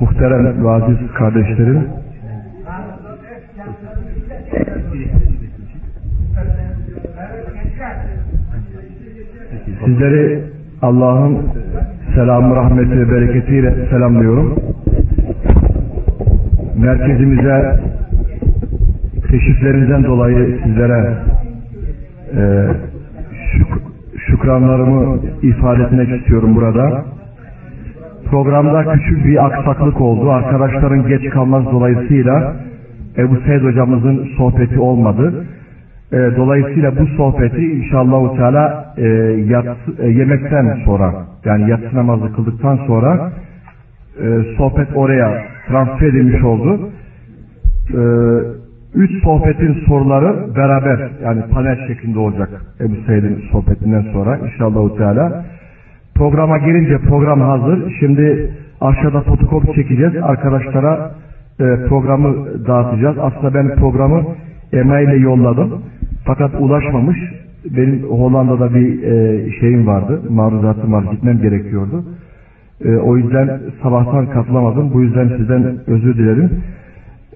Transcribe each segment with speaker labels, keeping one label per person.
Speaker 1: Muhterem ve aziz kardeşlerim, sizleri Allah'ın selamı, rahmeti ve bereketiyle selamlıyorum. Merkezimize teşriflerinizden dolayı sizlere e, şük- şükranlarımı ifade etmek istiyorum burada. Programda küçük bir aksaklık oldu. Arkadaşların geç kalmaz dolayısıyla Ebu Seyyid hocamızın sohbeti olmadı. E, dolayısıyla bu sohbeti inşallah Teala e, yatsı, e, yemekten sonra yani yatsı namazı kıldıktan sonra e, sohbet oraya transfer edilmiş oldu. E, üç sohbetin soruları beraber yani panel şeklinde olacak Ebu Seyyid'in sohbetinden sonra inşallah Teala. Programa gelince program hazır. Şimdi aşağıda fotokopi çekeceğiz. Arkadaşlara e, programı dağıtacağız. Aslında ben programı e-mail ile yolladım. Fakat ulaşmamış. Benim Hollanda'da bir e, şeyim vardı. Maruzatım var. Gitmem gerekiyordu. E, o yüzden sabahtan katılamadım. Bu yüzden sizden özür dilerim.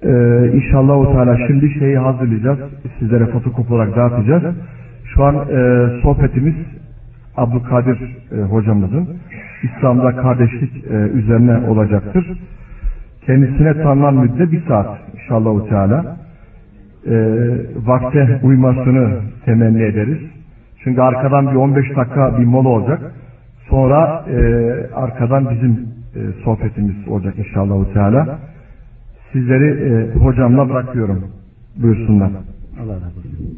Speaker 1: E, İnşallah o Teala şimdi şeyi hazırlayacağız. Sizlere fotokopi olarak dağıtacağız. Şu an e, sohbetimiz Abdülkadir e, hocamızın İslam'da kardeşlik e, üzerine olacaktır. Kendisine tanınan müddet bir saat inşallah Teala. E, vakte uymasını temenni ederiz. Çünkü arkadan bir 15 dakika bir mola olacak. Sonra e, arkadan bizim e, sohbetimiz olacak inşallah Teala. Sizleri e, hocamla bırakıyorum. Buyursunlar.
Speaker 2: Allah razı olsun.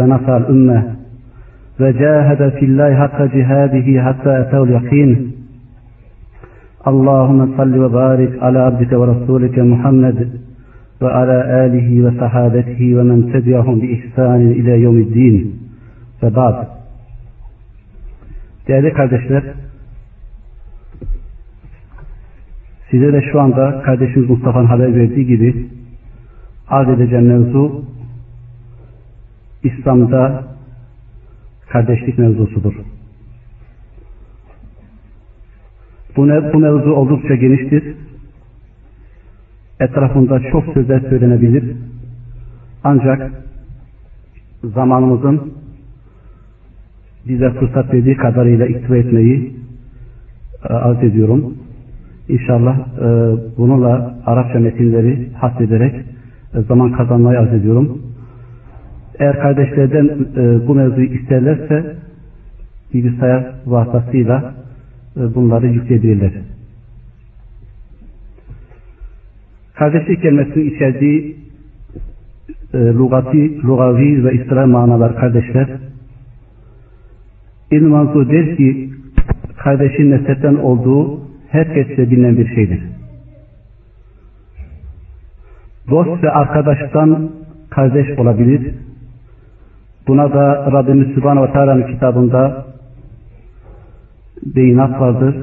Speaker 2: ونصر الأمة وجاهد في الله حق جهاده حتى أتاه اليقين. اللهم صل وبارك على عبدك ورسولك محمد وعلى آله وصحابته ومن تبعهم بإحسان إلى يوم الدين. وبعد Değerli kardeşler, size de şu anda kardeşimiz Mustafa'nın haber verdiği gibi arz edeceğim mevzu İslam'da kardeşlik mevzusudur. Bu, ne, bu mevzu oldukça geniştir. Etrafında çok sözler söylenebilir. Ancak zamanımızın bize fırsat verdiği kadarıyla iktiva etmeyi e, arz ediyorum. İnşallah e, bununla Arapça metinleri hasrederek e, zaman kazanmayı arz ediyorum. Eğer kardeşlerden e, bu mevzuyu isterlerse bilgisayar vasıtasıyla e, bunları yükleyebilirler. Kardeşlik kelimesinin içerdiği e, lugati, lugavi ve istilah manalar kardeşler İbn Mansur der ki kardeşin nesletten olduğu herkesle bilinen bir şeydir. Dost ve arkadaştan kardeş olabilir. Buna da Rabbimiz Sübhanahu ve Teala'nın kitabında beyinat vardır.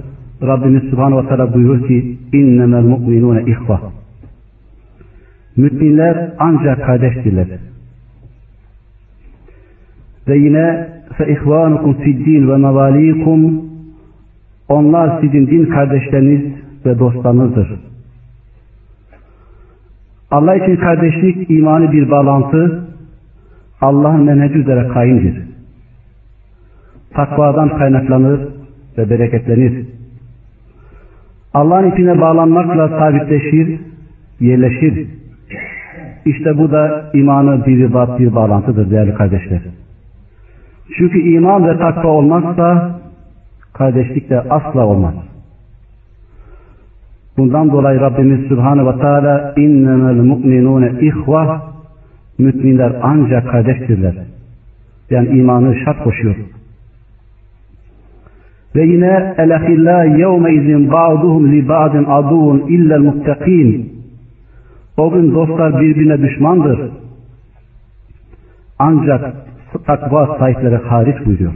Speaker 2: Rabbimiz Sübhanahu ve Teala buyurur ki innemel mu'minune ihva. Müminler ancak kardeştirler. Ve yine fe ihvanukum fiddin ve mevalikum onlar sizin din kardeşleriniz ve dostlarınızdır. Allah için kardeşlik imanı bir bağlantı, Allah'ın menheci üzere kaimdir. Takvadan kaynaklanır ve bereketlenir. Allah'ın ipine bağlanmakla sabitleşir, yerleşir. İşte bu da imanı bir bat bir bağlantıdır değerli kardeşler. Çünkü iman ve takva olmazsa kardeşlik de asla olmaz. Bundan dolayı Rabbimiz Subhanahu ve Teala innemel mu'minune ihva müminler ancak kardeştirler. Yani imanı şart koşuyor. Ve yine elahilla yevme izin ba'duhum li ba'din aduvun illel muttakin. O gün dostlar birbirine düşmandır. Ancak takva sahipleri hariç buyuruyor.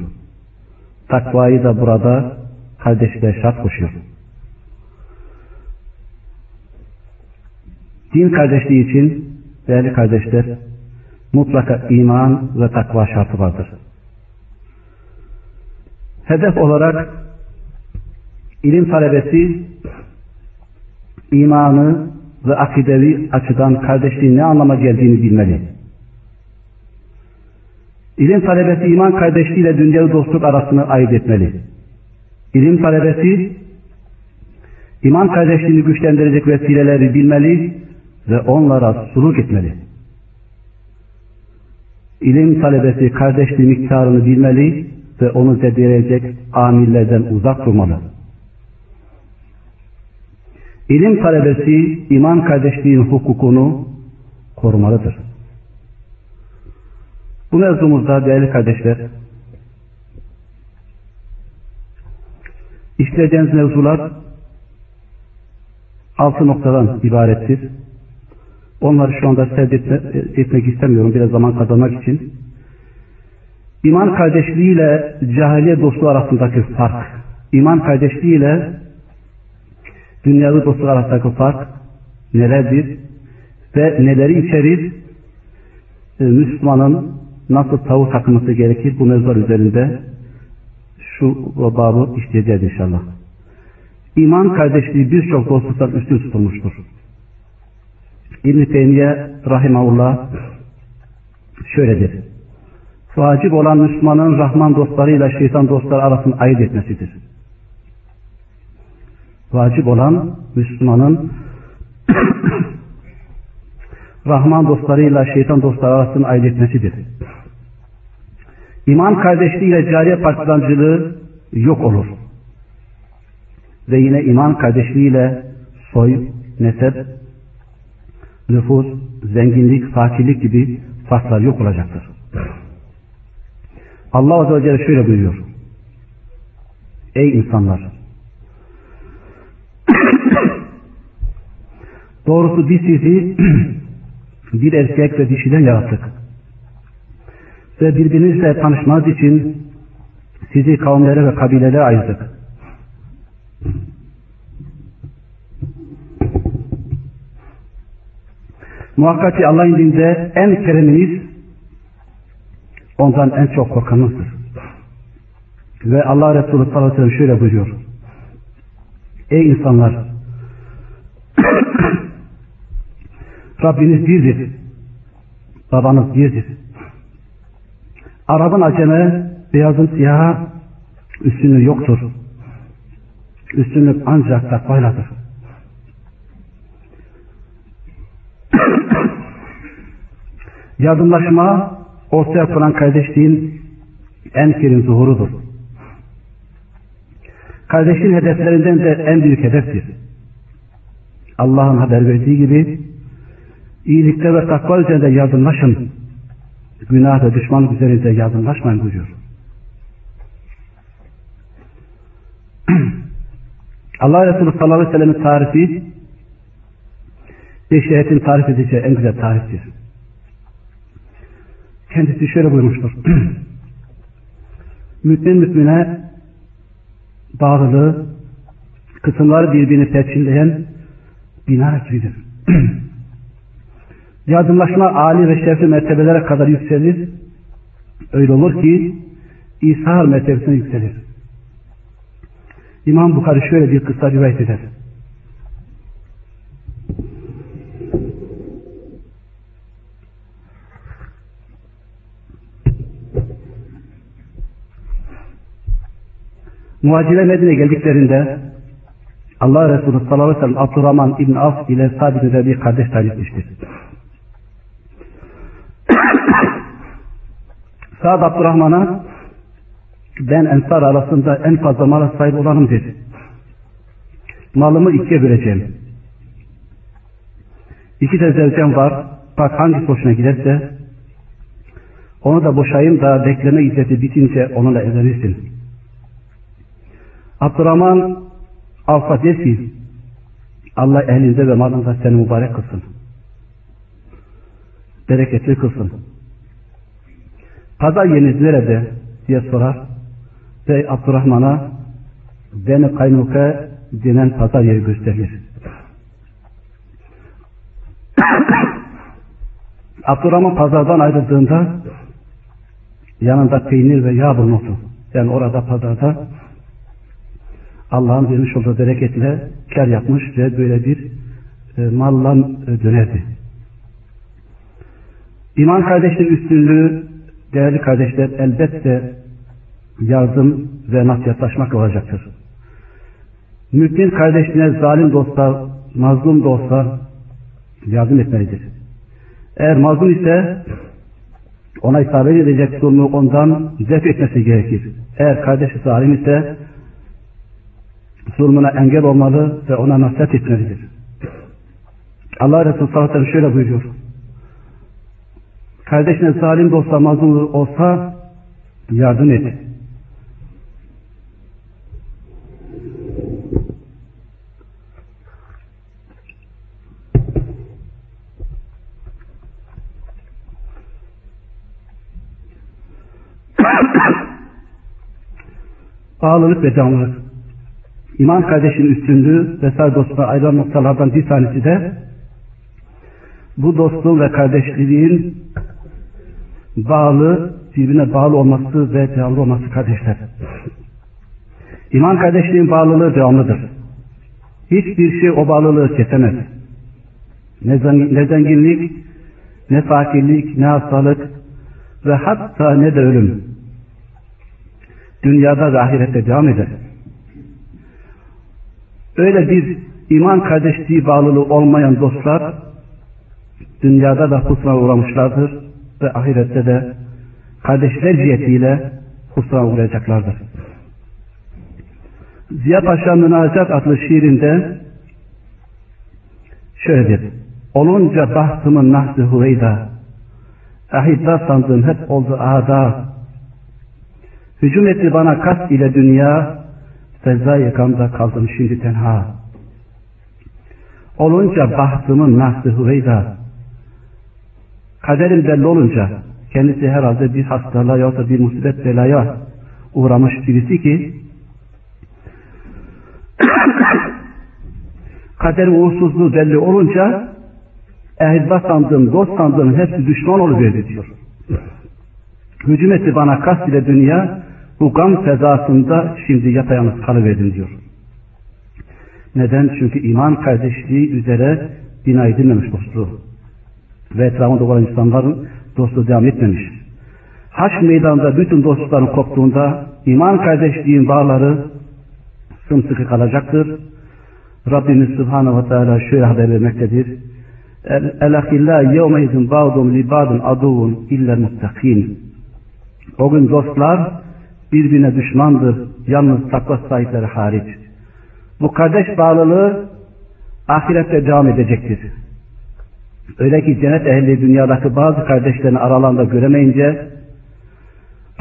Speaker 2: Takvayı da burada kardeşler şart koşuyor. Din kardeşliği için değerli kardeşler mutlaka iman ve takva şartı vardır. Hedef olarak ilim talebesi imanı ve akidevi açıdan kardeşliğin ne anlama geldiğini bilmeli. İlim talebesi iman kardeşliğiyle dünyalı dostluk arasını ayırt etmeli. İlim talebesi iman kardeşliğini güçlendirecek vesileleri bilmeli ve onlara suluk etmeli. İlim talebesi kardeşliği miktarını bilmeli ve onu zedeleyecek amillerden uzak durmalı. İlim talebesi iman kardeşliğin hukukunu korumalıdır. Bu mevzumuzda değerli kardeşler, işleyeceğimiz mevzular altı noktadan ibarettir. Onları şu anda etmek istemiyorum biraz zaman kazanmak için. İman kardeşliği ile cahiliye dostluğu arasındaki fark. İman kardeşliği ile dünyalı dostluk arasındaki fark nelerdir? Ve neleri içerir? Ee, Müslümanın nasıl tavır takması gerekir? Bu mevzular üzerinde şu babı işleyeceğiz inşallah. İman kardeşliği birçok dostluktan üstün tutulmuştur. İbn-i Teymiye Rahimahullah şöyledir. Vacip olan Müslümanın Rahman dostlarıyla şeytan dostları arasını ayırt etmesidir. Vacip olan Müslümanın Rahman dostlarıyla şeytan dostları arasını ayırt etmesidir. İman kardeşliğiyle cariye partizancılığı yok olur. Ve yine iman kardeşliğiyle soy, nesep, nüfus, zenginlik, fakirlik gibi farklar yok olacaktır. Allah Azze ve Celle şöyle buyuruyor. Ey insanlar! Doğrusu biz sizi bir erkek ve dişiden yarattık. Ve birbirinizle tanışmanız için sizi kavimlere ve kabilelere ayırdık. Muhakkak ki Allah'ın dinde en kereminiz ondan en çok korkanınızdır. Ve Allah Resulü sallallahu aleyhi ve sellem şöyle buyuruyor. Ey insanlar! Rabbiniz birdir. Babanız birdir. Arap'ın aceme, beyazın siyaha üstünlüğü yoktur. Üstünlük ancak takvayladır. Yardımlaşma ortaya konan kardeşliğin en kerin zuhurudur. Kardeşliğin hedeflerinden de en büyük hedeftir. Allah'ın haber verdiği gibi iyilikte ve takva üzerinde yardımlaşın. Günah ve düşmanlık üzerinde yardımlaşmayın buyuruyor. Allah Resulü sallallahu aleyhi ve sellem'in tarifi beşeriyetin tarif edeceği en güzel tariftir. Kendisi şöyle buyurmuştur. Mümin mümine bağlılığı kısımları birbirini perçinleyen bina gibidir. Yardımlaşma âli ve şerefli mertebelere kadar yükselir. Öyle olur ki İsa mertebesine yükselir. İmam Bukhari şöyle bir kısa rivayet eder. Muhacirler Medine'ye geldiklerinde Allah Resulü sallallahu aleyhi ve sellem Abdurrahman İbn Af ile Sa'd bin kardeş tayin etmiştir. Sa'd Abdurrahman'a ben ensar arasında en fazla mala sahip olanım dedi. Malımı ikiye böleceğim. İki de zevcem var. Bak hangi hoşuna giderse onu da boşayayım da bekleme iddeti bitince onunla evlenirsin. Abdurrahman Avfa der ki Allah ehlinde ve malında seni mübarek kılsın. Bereketli kılsın. Pazar yeriniz nerede diye sorar. Ve Abdurrahman'a beni kaynuka denen pazar yeri gösterir. Abdurrahman pazardan ayrıldığında yanında peynir ve yağ bulunurdu. Yani orada pazarda Allah'ın vermiş olduğu bereketle kar yapmış ve böyle bir e, malla e, dönerdi. İman kardeşlerin üstünlüğü değerli kardeşler elbette yardım ve nasihatlaşmak olacaktır. Mümin kardeşine zalim dostlar, mazlum da yardım etmelidir. Eğer mazlum ise ona isabet edecek durumu ondan def etmesi gerekir. Eğer kardeşi zalim ise zulmuna engel olmalı ve ona nasihat etmelidir. Allah Resulü sallallahu aleyhi ve sellem şöyle buyuruyor. Kardeşine zalim dostlar mazlum olsa yardım et. Bağlılık ve devamlılık. İman kardeşinin üstünlüğü vesaire dostluğa ayrılan noktalardan bir tanesi de bu dostluğun ve kardeşliğin bağlı, birbirine bağlı olması ve devamlı olması kardeşler. İman kardeşliğin bağlılığı devamlıdır. Hiçbir şey o bağlılığı kesemez. Ne zenginlik, ne fakirlik, ne hastalık ve hatta ne de ölüm. Dünyada ve ahirette devam eder. Öyle bir iman kardeşliği bağlılığı olmayan dostlar dünyada da husrana uğramışlardır ve ahirette de kardeşler cihetiyle husrana uğrayacaklardır. Ziya Paşa Münazat adlı şiirinde şöyledir. Olunca bahtımın nahsı huveyda ahidda sandığım hep oldu ada hücum etti bana kast ile dünya fezza yakamda kaldım şimdi tenha. Olunca bahtımın nahsı huveyda kaderim belli olunca kendisi herhalde bir hastalığa yoksa bir musibet belaya uğramış birisi ki kader uğursuzluğu belli olunca ehilba sandığım, dost sandığım hepsi düşman oluverdi diyor. Hücum etti bana kast ile dünya, bu gam fezasında şimdi yapayalnız kalıverdim diyor. Neden? Çünkü iman kardeşliği üzere bina edilmemiş dostluğu. Ve etrafında olan insanların dostluğu devam etmemiş. Haç meydanında bütün dostlukların koptuğunda iman kardeşliğin bağları sımsıkı kalacaktır. Rabbimiz Subhanahu ve Teala şöyle haber vermektedir. El-ahillâ yevmeydin ba'dum li ba'dun aduvun illa muttakin. O gün dostlar birbirine düşmandır. Yalnız takva sahipleri hariç. Bu kardeş bağlılığı ahirette devam edecektir. Öyle ki cennet ehli dünyadaki bazı kardeşlerini aralarında göremeyince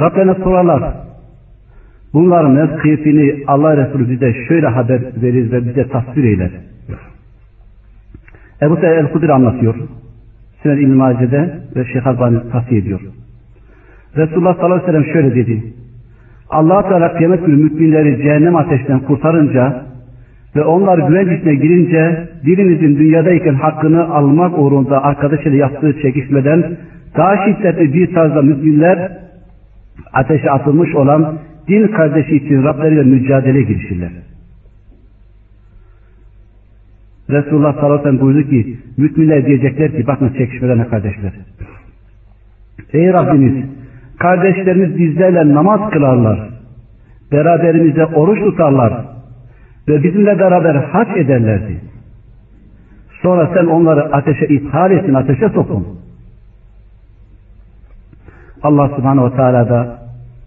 Speaker 2: Rablerine sorarlar. Bunların mevkifini Allah Resulü bize şöyle haber verir ve bize tasvir eyler. Ebu Seyyid el-Hudri anlatıyor. Sünen İbn-i Mace'de ve Şeyh Albani tavsiye ediyor. Resulullah sallallahu aleyhi ve sellem şöyle dedi. Allah Teala kıyamet günü müminleri cehennem ateşten kurtarınca ve onlar güvencesine girince birinizin dünyadayken hakkını almak uğrunda arkadaşıyla yaptığı çekişmeden daha şiddetli bir tarzda müminler ateşe atılmış olan din kardeşi için Rableriyle mücadele girişirler. Resulullah sallallahu aleyhi ve sellem buyurdu ki müminler diyecekler ki bakın çekişmelerine kardeşler. Ey Rabbimiz kardeşlerimiz bizlerle namaz kılarlar. Beraberimize oruç tutarlar. Ve bizimle beraber hac ederlerdi. Sonra sen onları ateşe ithal ettin, ateşe sokun. Allah subhanehu ve teala da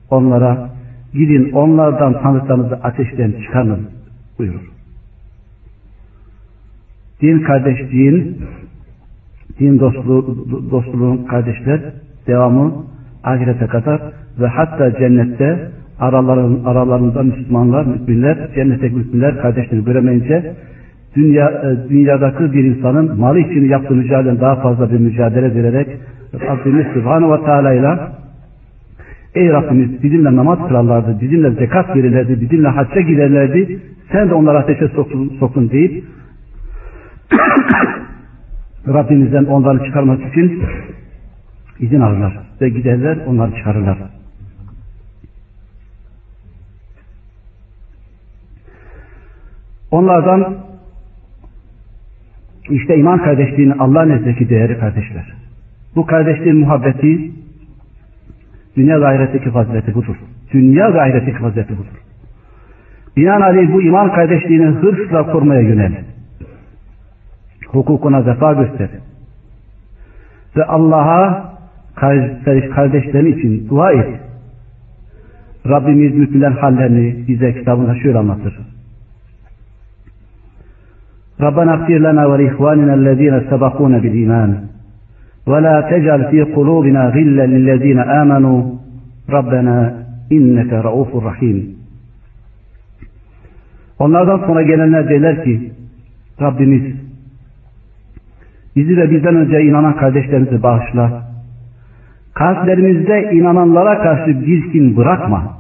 Speaker 2: onlara gidin onlardan tanıklarınızı ateşten çıkarın buyurur din kardeşliğin din dostluğu, dostluğun kardeşler devamı ahirete kadar ve hatta cennette araların, aralarında Müslümanlar, müminler, cennete müminler kardeşlerini göremeyince dünya, e, dünyadaki bir insanın malı için yaptığı mücadeleden daha fazla bir mücadele vererek Rabbimiz Subhanahu ve Teala ile Ey Rabbimiz bizimle namaz kılarlardı, bizimle zekat verirlerdi, bizimle hacca giderlerdi, sen de onları ateşe sokun, sokun deyip Rabbimizden onları çıkarmak için izin alırlar ve giderler onları çıkarırlar. Onlardan işte iman kardeşliğinin Allah nezdeki değeri kardeşler. Bu kardeşliğin muhabbeti dünya ve ahiretteki fazileti budur. Dünya ve ahiretteki fazileti budur. Binaenaleyh bu iman kardeşliğini hırsla korumaya yönel. Hukukuna vefa göster. Ve Allah'a kardeşlerin için dua et. Rabbimiz müminler hallerini bize kitabında şöyle anlatır. ربنا اغفر لنا ولإخواننا الذين سبقونا بالإيمان ولا تجعل في قلوبنا غلا للذين آمنوا ربنا إنك رؤوف رحيم Onlardan sonra gelenler derler ki Rabbimiz bizi ve bizden önce inanan kardeşlerimizi bağışla. Kalplerimizde inananlara karşı bir kin bırakma.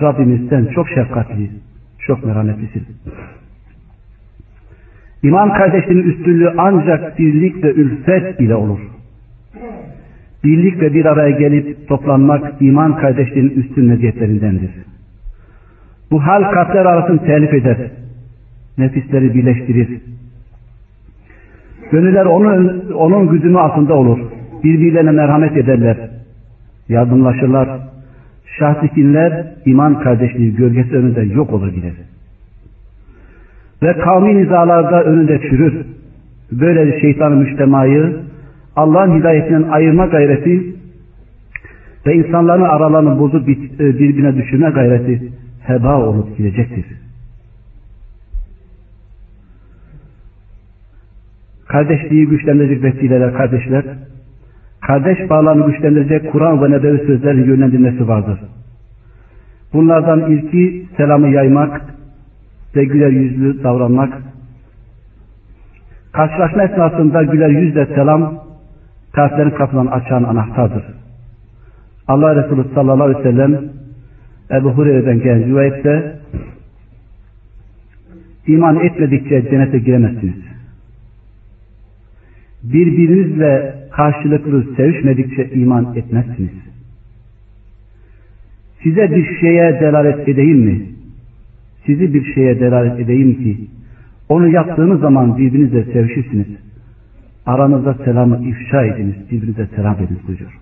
Speaker 2: Rabbimiz sen çok şefkatli, çok merhametlisin. İman kardeşliğinin üstünlüğü ancak birlik ve ülfet ile olur. Birlik ve bir araya gelip toplanmak iman kardeşliğinin üstün meziyetlerindendir. Bu hal kalpler arasını telif eder. Nefisleri birleştirir. Gönüller onun, onun güdümü altında olur. Birbirlerine merhamet ederler. Yardımlaşırlar. Şahsikinler iman kardeşliği gölgesi önünde yok olur gider ve kavmi nizalarda önünde çürür. Böyle şeytan müştemayı Allah'ın hidayetinden ayırma gayreti ve insanların aralarını bozup e, birbirine düşürme gayreti heba olup gidecektir. Kardeşliği güçlendirecek vesileler kardeşler, kardeş bağlarını güçlendirecek Kur'an ve Nebevi sözlerin yönlendirmesi vardır. Bunlardan ilki selamı yaymak, ve güler yüzlü davranmak. Karşılaşma esnasında güler yüzle selam kalplerin kapılarını açan anahtardır. Allah Resulü sallallahu aleyhi ve sellem Ebu Hureyre'den gelen rivayette iman etmedikçe cennete giremezsiniz. Birbirinizle karşılıklı sevişmedikçe iman etmezsiniz. Size bir şeye delalet edeyim mi? sizi bir şeye delalet edeyim ki onu yaptığınız zaman birbirinizle sevişirsiniz. Aranızda selamı ifşa ediniz, birbirinize selam ediniz buyuruyor.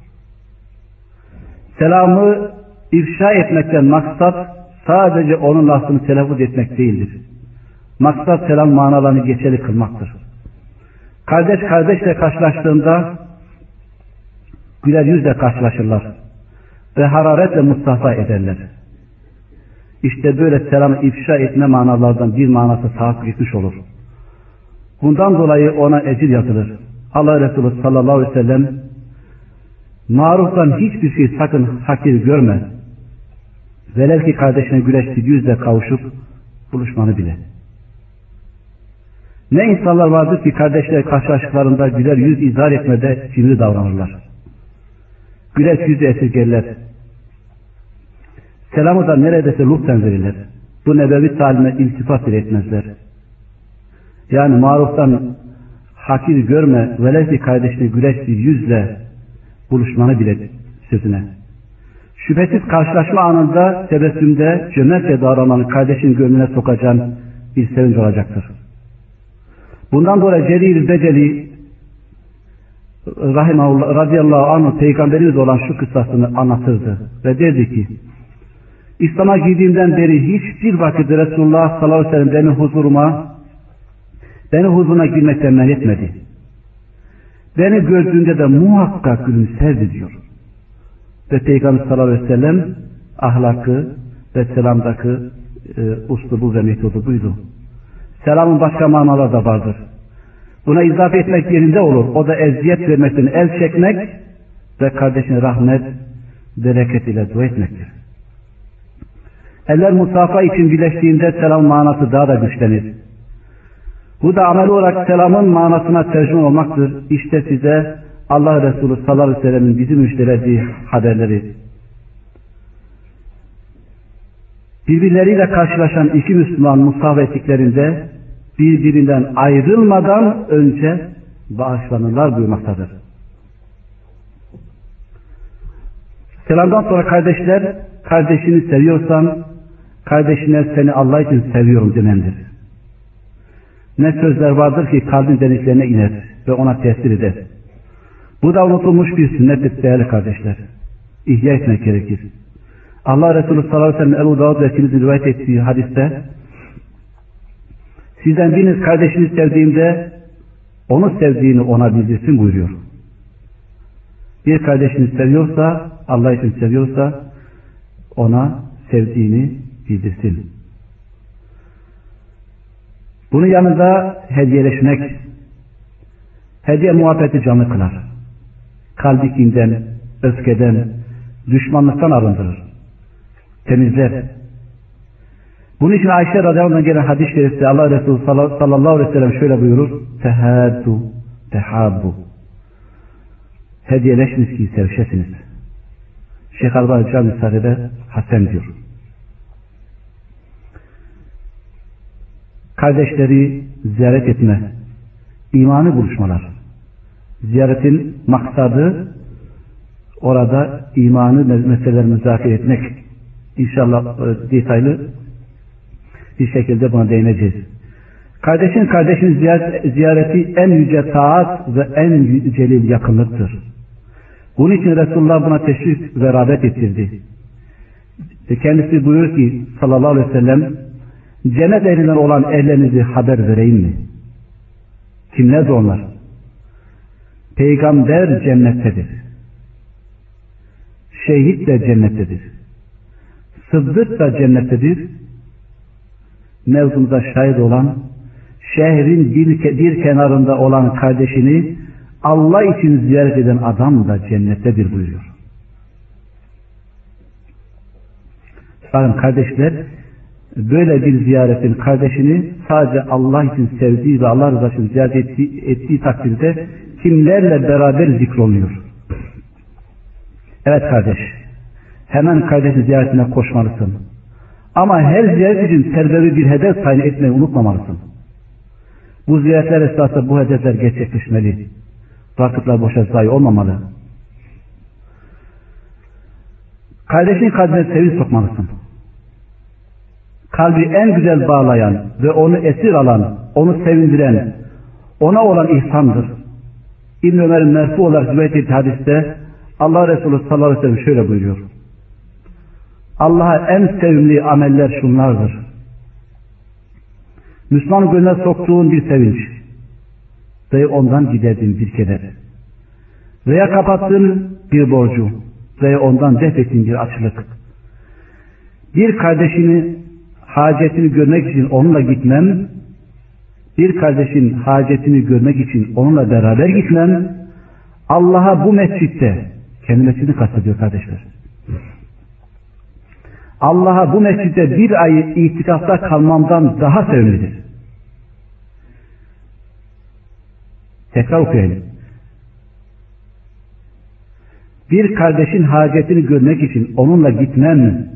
Speaker 2: Selamı ifşa etmekten maksat sadece onun lafını telaffuz etmek değildir. Maksat selam manalarını geçerli kılmaktır. Kardeş kardeşle karşılaştığında güler yüzle karşılaşırlar ve hararetle mustafa ederler. İşte böyle selamı ifşa etme manalardan bir manası tahakkuk etmiş olur. Bundan dolayı ona ecir yazılır. Allah Resulü sallallahu aleyhi ve sellem maruftan hiçbir şey sakın hakir görme. Velev ki kardeşine güleş bir yüzle kavuşup buluşmanı bile. Ne insanlar vardır ki kardeşler karşılaştıklarında güler yüz izah etmede cimri davranırlar. Güler yüzü esirgerler. Selamı da neredeyse lütfen verirler. Bu nebevi talime iltifat bile etmezler. Yani maruftan hakir görme, velev ki kardeşine güleç bir yüzle buluşmanı bile sözüne. Şüphesiz karşılaşma anında tebessümde cömertçe davranmanı kardeşin gönlüne sokacağın bir sevinç olacaktır. Bundan dolayı Celil Beceli Rahimahullah radıyallahu anh peygamberimiz olan şu kıssasını anlatırdı ve derdi ki İslam'a girdiğimden beri hiçbir vakit Resulullah sallallahu aleyhi ve sellem beni huzuruma beni huzuruna girmekten men etmedi. Beni gördüğünde de muhakkak gülümserdi diyor. Ve Peygamber sallallahu aleyhi ve sellem ahlakı ve selamdaki e, uslubu ve metodu buydu. Selamın başka manaları da vardır. Buna izafe etmek yerinde olur. O da eziyet vermekten el çekmek ve kardeşine rahmet, bereket ile dua etmektir. Eller musafa için birleştiğinde selam manası daha da güçlenir. Bu da amel olarak selamın manasına tercüme olmaktır. İşte size Allah Resulü sallallahu aleyhi ve sellem'in bizi müjdelediği haberleri. Birbirleriyle karşılaşan iki Müslüman musafa ettiklerinde birbirinden ayrılmadan önce bağışlanırlar buyurmaktadır. Selamdan sonra kardeşler, kardeşini seviyorsan, kardeşine seni Allah için seviyorum demendir. Ne sözler vardır ki kalbin derinliklerine iner ve ona tesir eder. Bu da unutulmuş bir sünnettir değerli kardeşler. İhya etmek gerekir. Allah Resulü sallallahu aleyhi ve sellem Ebu Davud ve rivayet ettiği hadiste sizden biriniz kardeşini sevdiğinde onu sevdiğini ona bildirsin buyuruyor. Bir kardeşini seviyorsa, Allah için seviyorsa ona sevdiğini bildirsin. Bunun yanında hediyeleşmek, hediye muhabbeti canlı kılar. Kalbi kinden, öfkeden, düşmanlıktan arındırır. Temizler. Bunun için Ayşe radıyallahu anh gelen hadis-i şerifte Allah Resulü sallallahu aleyhi ve sellem şöyle buyurur. Tehaddu, tehabbu. Hediyeleşiniz ki sevişesiniz. Şeyh Albani Cami Sarı'da Hasan diyor. Kardeşleri ziyaret etme, imanı buluşmalar. Ziyaretin maksadı orada imanı meseleleri müzakere etmek. İnşallah e, detaylı bir şekilde buna değineceğiz. Kardeşin kardeşin ziyareti en yüce taat ve en celil yakınlıktır. Bunun için Resulullah buna teşvik ve rağbet ettirdi. Kendisi buyuruyor ki sallallahu aleyhi ve sellem cennet ehlinden olan ellerinizi haber vereyim mi? Kimlerdir onlar? Peygamber cennettedir. Şehit de cennettedir. Sıddık da cennettedir. Mevzumuza şahit olan şehrin bir, bir kenarında olan kardeşini Allah için ziyaret eden adam da cennettedir buyuruyor. Bakın kardeşler böyle bir ziyaretin kardeşini sadece Allah için sevdiği ve Allah rızası için ziyaret ettiği, ettiği takdirde kimlerle beraber zikroluyor. Evet kardeş, hemen kardeşin ziyaretine koşmalısın. Ama her ziyaret için terbevi bir hedef tayin etmeyi unutmamalısın. Bu ziyaretler esnasında bu hedefler gerçekleşmeli. Vakitler boşa zayi olmamalı. Kardeşin kalbine sevinç sokmalısın. Kalbi en güzel bağlayan ve onu esir alan, onu sevindiren, ona olan ihsandır. İbn Ömer'in merfu olarak rivayet ettiği hadiste Allah Resulü sallallahu aleyhi ve sellem şöyle buyuruyor. Allah'a en sevimli ameller şunlardır. Müslüman gönlüne soktuğun bir sevinç ve ondan giderdiğin bir keder. Veya kapattığın bir borcu veya ondan def ettiğin bir açlık. Bir kardeşini hacetini görmek için onunla gitmem bir kardeşin hacetini görmek için onunla beraber gitmem Allah'a bu mescitte kendi mescidini kastediyor kardeşler Allah'a bu mescitte bir ay itikafta kalmamdan daha sevimlidir. Tekrar okuyayım. Bir kardeşin hacetini görmek için onunla gitmem?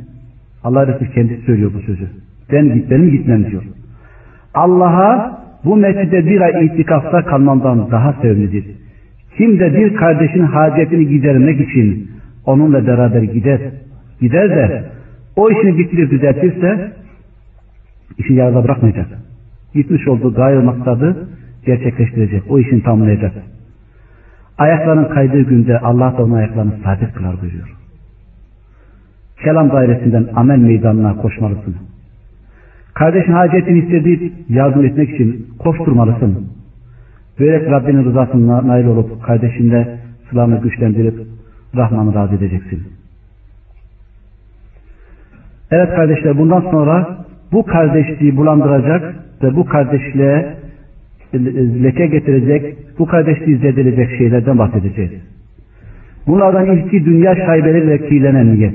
Speaker 2: Allah Resulü kendisi söylüyor bu sözü. Ben gitmem gitmem diyor. Allah'a bu mescide bir ay itikafta kalmamdan daha sevimlidir. Kim de bir kardeşin hacetini gidermek için onunla beraber gider, gider de o işini bitirir düzeltirse işi yarıda bırakmayacak. Gitmiş olduğu gayrı maksadı gerçekleştirecek. O işini tamamlayacak. Ayakların kaydığı günde Allah da onun ayaklarını sabit kılar buyuruyor. Kelam dairesinden amel meydanına koşmalısın. Kardeşin hacetini istediği yardım etmek için koşturmalısın. Böylece Rabbinin rızasına nail olup kardeşinle sılanı güçlendirip Rahman'ı razı edeceksin. Evet kardeşler bundan sonra bu kardeşliği bulandıracak ve bu kardeşliğe leke getirecek, bu kardeşliği zedeleyecek şeylerden bahsedeceğiz. Bunlardan ilki dünya şaibeli ve kirlenen niyet.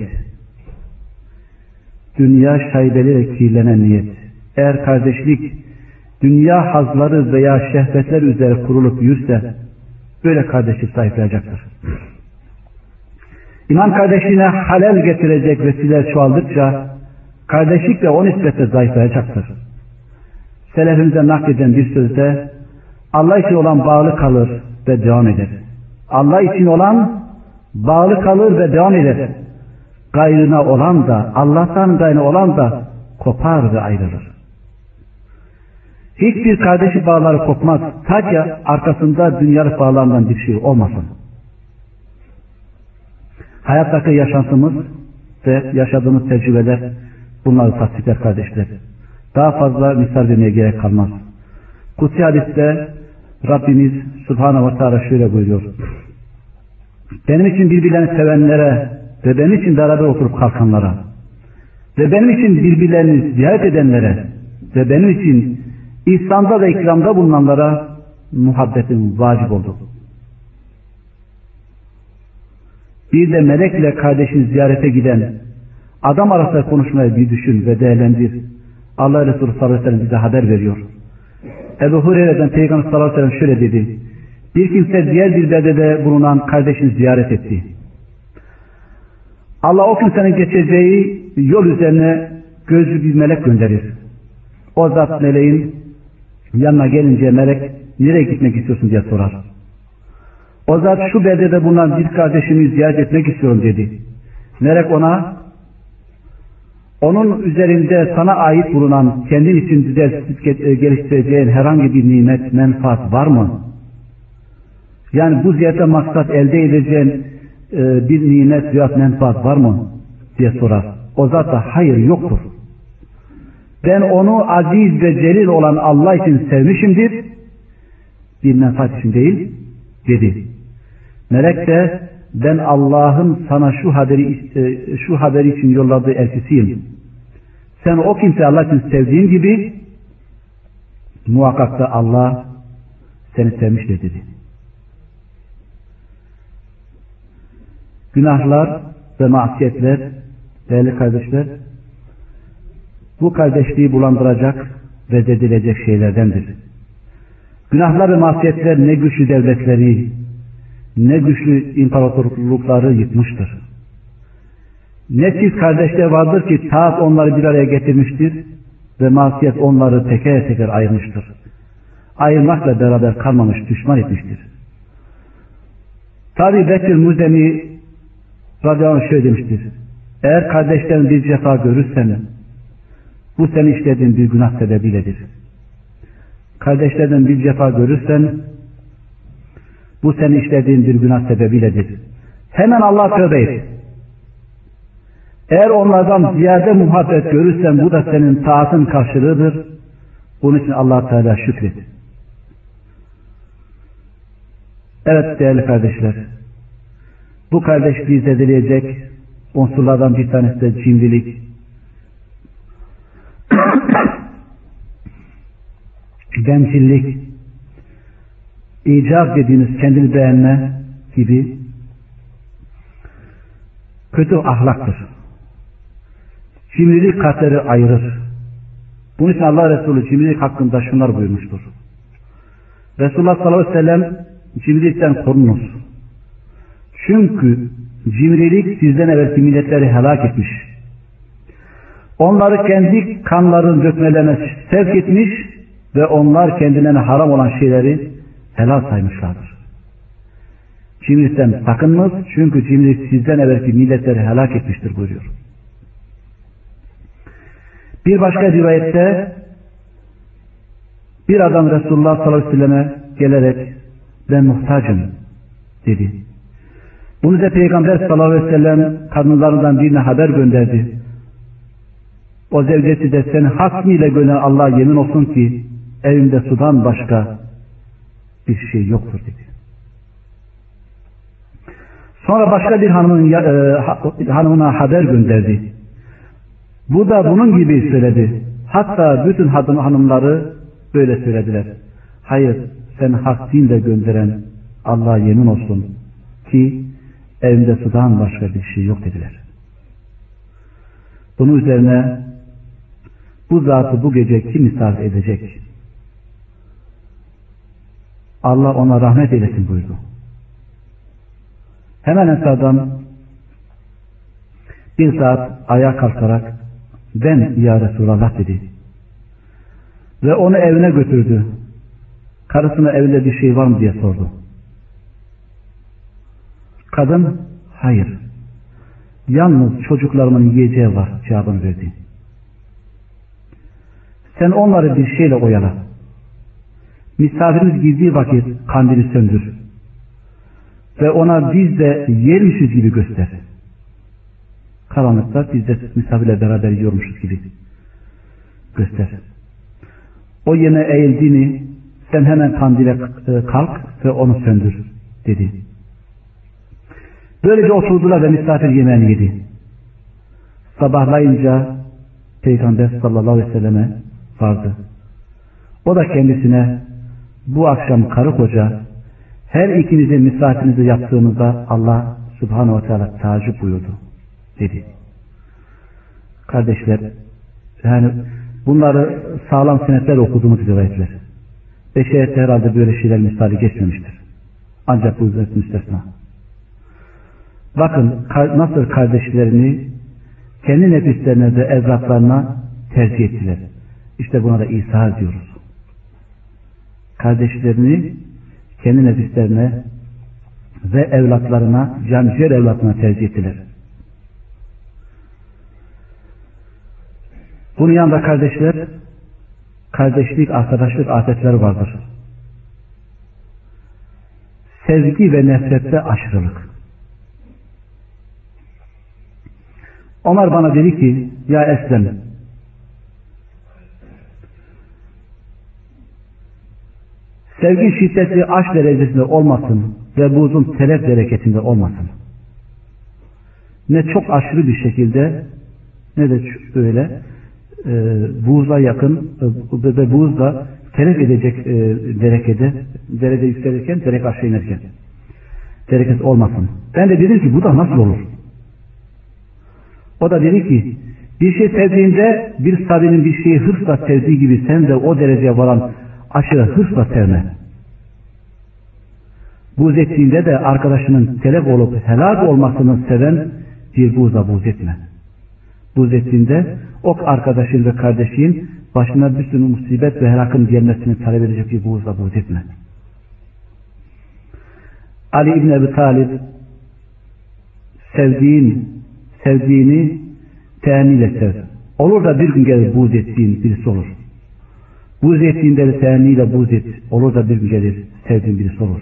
Speaker 2: Dünya şaibeli ve kirlenen niyet. Eğer kardeşlik dünya hazları veya şehvetler üzere kurulup yürse böyle kardeşlik zayıflayacaktır. İman kardeşliğine halel getirecek vesileler çoğaldıkça kardeşlik de o nispetle zayıflayacaktır. Selefimize nakleden bir sözde Allah için olan bağlı kalır ve devam eder. Allah için olan bağlı kalır ve devam eder. Gayrına olan da Allah'tan gayrına olan da kopar ve ayrılır. Hiçbir kardeşi bağları kopmaz. Ta ki arkasında dünyalık bağlarından bir şey olmasın. Hayattaki yaşantımız ve yaşadığımız tecrübeler bunları tasdikler kardeşler. Daha fazla misal vermeye gerek kalmaz. Kutsi hadiste Rabbimiz Subhanahu ve Teala şöyle buyuruyor. Benim için birbirlerini sevenlere ve benim için beraber oturup kalkanlara ve benim için birbirlerini ziyaret edenlere ve benim için ihsanda ve ikramda bulunanlara muhabbetin vacip oldu. Bir de melekle kardeşini ziyarete giden adam arasında konuşmayı bir düşün ve değerlendir. Allah Resulü sallallahu aleyhi ve sellem bize haber veriyor. Ebu Hureyre'den Peygamber sallallahu aleyhi ve sellem şöyle dedi. Bir kimse diğer bir beldede bulunan kardeşini ziyaret etti. Allah o kimsenin geçeceği yol üzerine gözlü bir melek gönderir. O zat meleğin yanına gelince melek nereye gitmek istiyorsun diye sorar. O zat şu beldede bulunan bir kardeşimi ziyaret etmek istiyorum dedi. Melek ona onun üzerinde sana ait bulunan kendin için düzeltip geliştireceğin herhangi bir nimet, menfaat var mı? Yani bu ziyarete maksat elde edeceğin e, bir nimet veya menfaat var mı? diye sorar. O zat da hayır yoktur. Ben onu aziz ve celil olan Allah için sevmişimdir. Bir menfaat için değil dedi. Melek de ben Allah'ın sana şu haberi e, şu haberi için yolladığı elçisiyim. Sen o kimse Allah için sevdiğin gibi muhakkak da Allah seni sevmiştir dedi. Günahlar ve masiyetler değerli kardeşler bu kardeşliği bulandıracak ve dedilecek şeylerdendir. Günahlar ve masiyetler ne güçlü devletleri, ne güçlü imparatorlukları yıkmıştır. Ne çift kardeşler vardır ki taat onları bir araya getirmiştir ve masiyet onları teker teker ayırmıştır. Ayırmakla beraber kalmamış, düşman etmiştir. Tabi Bekir Muzemi radıyallahu şöyle demiştir. Eğer kardeşlerin bir cefa görürsen bu senin işlediğin bir günah sebebiyledir. Kardeşlerden bir cefa görürsen bu senin işlediğin bir günah sebebiyledir. Hemen Allah tövbe et. Eğer onlardan ziyade muhabbet görürsen bu da senin taatın karşılığıdır. Bunun için allah Teala şükret. Evet değerli kardeşler. Bu kardeşliği zedeleyecek unsurlardan bir tanesi de cimrilik. bencillik, icap dediğiniz kendini beğenme gibi kötü ahlaktır. Cimrilik kalpleri ayırır. Bunun için Allah Resulü cimrilik hakkında şunlar buyurmuştur. Resulullah sallallahu aleyhi ve sellem cimrilikten korunuz. Çünkü cimrilik sizden evvelki milletleri helak etmiş. Onları kendi kanların dökmelerine sevk etmiş ve onlar kendilerine haram olan şeyleri helal saymışlardır. Cimrilikten sakınınız çünkü cimrilik sizden evvelki milletleri helak etmiştir buyuruyor. Bir başka rivayette bir adam Resulullah sallallahu aleyhi ve selleme gelerek ben muhtacım dedi. Bunu da Peygamber sallallahu aleyhi ve sellem kadınlarından birine haber gönderdi. O zevcesi de seni hasmiyle gören Allah yemin olsun ki evimde sudan başka bir şey yoktur dedi. Sonra başka bir hanımın e, hanımına haber gönderdi. Bu da bunun gibi söyledi. Hatta bütün hanımları böyle söylediler. Hayır sen hak dinle gönderen Allah'a yemin olsun ki evinde sudan başka bir şey yok dediler. Bunun üzerine bu zatı bu gece kim misafir edecek? Allah ona rahmet eylesin buyurdu. Hemen Ensar'dan bir saat ayağa kalkarak ben ya Resulallah dedi. Ve onu evine götürdü. Karısına evde bir şey var mı diye sordu. Kadın hayır. Yalnız çocuklarımın yiyeceği var cevabını verdi. Sen onları bir şeyle oyala. Misafirimiz girdiği vakit kandili söndür. Ve ona biz de yermişiz gibi göster. Karanlıkta biz de misafirle beraber yiyormuşuz gibi göster. O yine eğildiğini sen hemen kandile e, kalk ve onu söndür dedi. Böylece oturdular ve misafir yemeğini yedi. Sabahlayınca Peygamber sallallahu aleyhi ve selleme vardı. O da kendisine bu akşam karı koca her ikinizin misafirinizi yaptığınızda Allah subhanahu ve teala tacip buyurdu dedi. Kardeşler yani bunları sağlam senetler okuduğumuz rivayetler. Beşeriyette herhalde böyle şeyler misali geçmemiştir. Ancak bu ücret müstesna. Bakın nasıl kardeşlerini kendi nefislerine de evlatlarına tercih ettiler. İşte buna da İsa diyoruz. Kardeşlerini kendi nefislerine ve evlatlarına, canciğer evlatlarına tercih ettiler. Bunun yanında kardeşler, kardeşlik, arkadaşlık adetleri vardır. Sevgi ve nefrette aşırılık. Ömer bana dedi ki, ya Eslem, sevgi şiddetli aşk derecesinde olmasın ve buzun telef bereketinde olmasın. Ne çok aşırı bir şekilde ne de öyle e, buğza yakın e, ve buğz da telef edecek e, derekede derece yükselirken derek aşağı inerken dereket olmasın. Ben de dedim ki bu da nasıl olur? O da dedi ki bir şey sevdiğinde bir sabinin bir şeyi hırsla sevdiği gibi sen de o dereceye varan aşırı hırsla sevme. Buz ettiğinde de arkadaşının telef olup helak olmasını seven bir buza buz etme. Buz ettiğinde o arkadaşın ve kardeşin başına bir sürü musibet ve helakın gelmesini talep edecek bir buğuzla buğz etme. Ali İbni Ebi Talib sevdiğin, sevdiğini teğeniyle sev. Olur da bir gün gelir buğz ettiğin birisi olur. Buğz ettiğinde de teğeniyle buğz et. Olur da bir gelir sevdiğin birisi olur.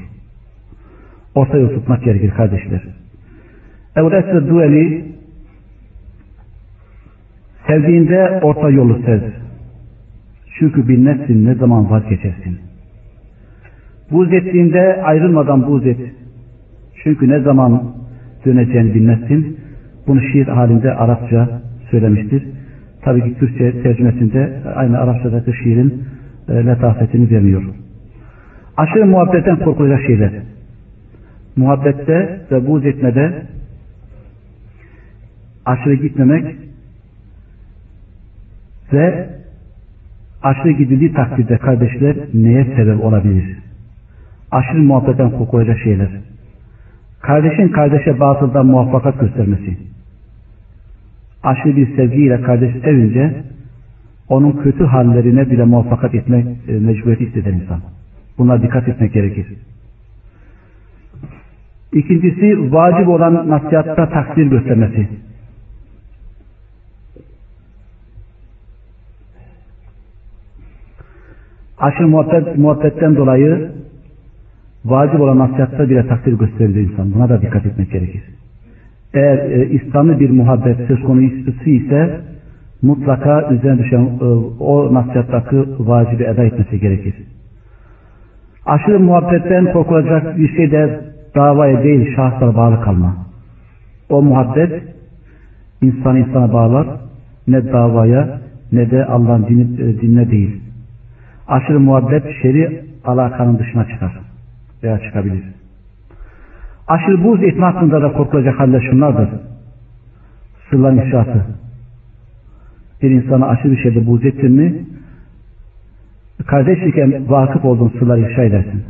Speaker 2: Orta yol tutmak gerekir kardeşler. Ebu Esed Dueli Sevdiğinde orta yolu sev. Çünkü bilmezsin ne zaman vazgeçersin. Buz ettiğinde ayrılmadan buz et. Çünkü ne zaman döneceğini bilmezsin. Bunu şiir halinde Arapça söylemiştir. Tabii ki Türkçe tercümesinde aynı Arapçadaki şiirin e, letafetini vermiyor. Aşırı muhabbetten korkulacak şeyler. Muhabbette ve buz etmede aşırı gitmemek ve aşırı gidildiği takdirde kardeşler neye sebep olabilir? Aşırı muhabbetten korkulacak şeyler. Kardeşin kardeşe batıldan muvaffakat göstermesi. Aşırı bir sevgiyle kardeş sevince onun kötü hallerine bile muvaffakat etmek e, mecburiyeti hisseder insan. Buna dikkat etmek gerekir. İkincisi vacip olan nasihatta takdir göstermesi. aşırı muhabbet, muhabbetten dolayı vacip olan nasihatta bile takdir gösterir insan. Buna da dikkat etmek gerekir. Eğer e, İslam'ı bir muhabbet söz konusu ise mutlaka üzerine düşen e, o nasihattaki vacibi eda etmesi gerekir. Aşırı muhabbetten korkulacak bir şey de davaya değil şahslara bağlı kalma. O muhabbet insan insana bağlar ne davaya ne de Allah'ın dini, e, dinine değil aşırı muhabbet şeri alakanın dışına çıkar veya çıkabilir. Aşırı buz etme hakkında da korkulacak haller şunlardır. Sırların ifşası. Bir insana aşırı bir şeyde buz ettin mi kardeşliken vakıf olduğun sırları ifşa edersin.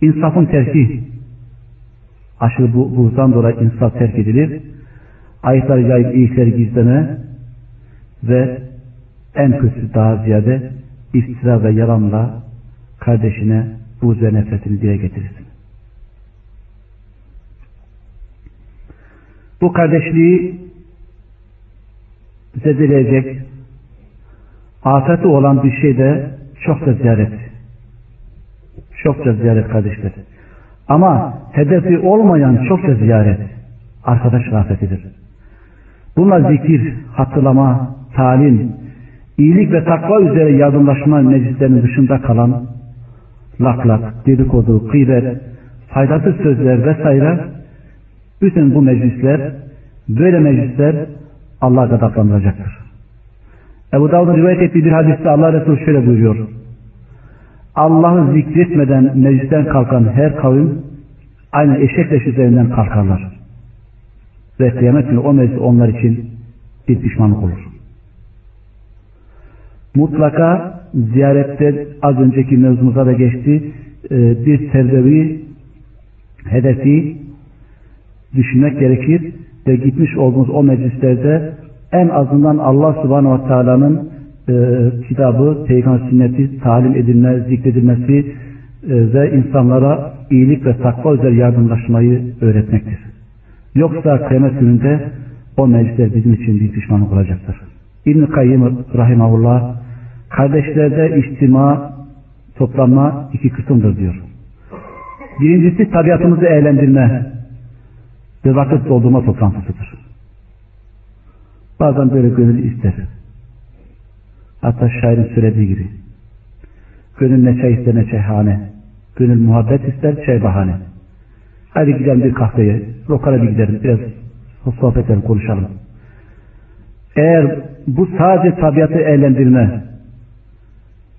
Speaker 2: İnsafın terki aşırı bu, buzdan dolayı insaf terk edilir. Ayetleri yayıp iyilikleri gizleme ve en kötü daha ziyade iftira ve yalanla kardeşine buz ve nefretini dile getirirsin. Bu kardeşliği zedeleyecek afeti olan bir şey de çokça ziyaret. Çokça ziyaret kardeşler. Ama hedefi olmayan çokça ziyaret arkadaş rafetidir. Bunlar zikir, hatırlama, talim, iyilik ve takva üzere yardımlaşma meclislerinin dışında kalan laklak, dedikodu, kıybet, faydasız sözler vesaire bütün bu meclisler böyle meclisler Allah'a gadaplandıracaktır. Ebu Davud'un rivayet ettiği bir hadiste Allah Resulü şöyle buyuruyor. Allah'ı zikretmeden meclisten kalkan her kavim aynı eşek leş üzerinden kalkarlar. Ve kıyamet günü o meclis onlar için bir pişmanlık olur. Mutlaka ziyarette az önceki mevzumuza da geçti e, bir terbevi hedefi düşünmek gerekir ve gitmiş olduğumuz o meclislerde en azından Allah subhanahu ve teala'nın e, kitabı, peygamber sünneti talim edilme, zikredilmesi e, ve insanlara iyilik ve takva üzere yardımlaşmayı öğretmektir. Yoksa kıyamet gününde o meclisler bizim için bir pişmanlık olacaktır. İbn-i Kayyım Rahimahullah kardeşlerde içtima, toplanma iki kısımdır diyor. Birincisi tabiatımızı eğlendirme ve vakit doldurma toplantısıdır. Bazen böyle gönül ister. Hatta şairin söylediği gibi. Gönül ne çay ister ne çayhane. Gönül muhabbet ister çay bahane. Hadi gidelim bir kahveye. Lokala bir gidelim. Biraz sohbet edelim konuşalım. Eğer bu sadece tabiatı eğlendirme,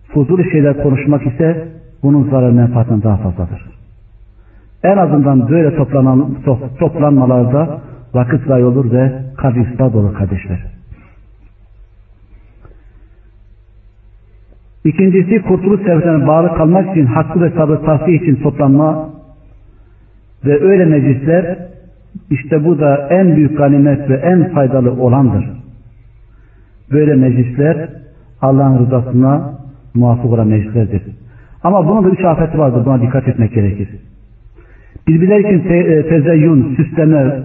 Speaker 2: fuzuli şeyler konuşmak ise bunun zarar menfaatından daha fazladır. En azından böyle toplanan, toplanmalarda vakit zayi olur ve kalp ifsad olur kardeşler. İkincisi kurtuluş sebeplerine bağlı kalmak için hakkı ve sabrı tahsiye için toplanma ve öyle meclisler işte bu da en büyük ganimet ve en faydalı olandır. Böyle meclisler Allah'ın rızasına muvafık olan meclislerdir. Ama bunun da üç afeti vardır. Buna dikkat etmek gerekir. Birbirleri için te e, tezeyyün, süsleme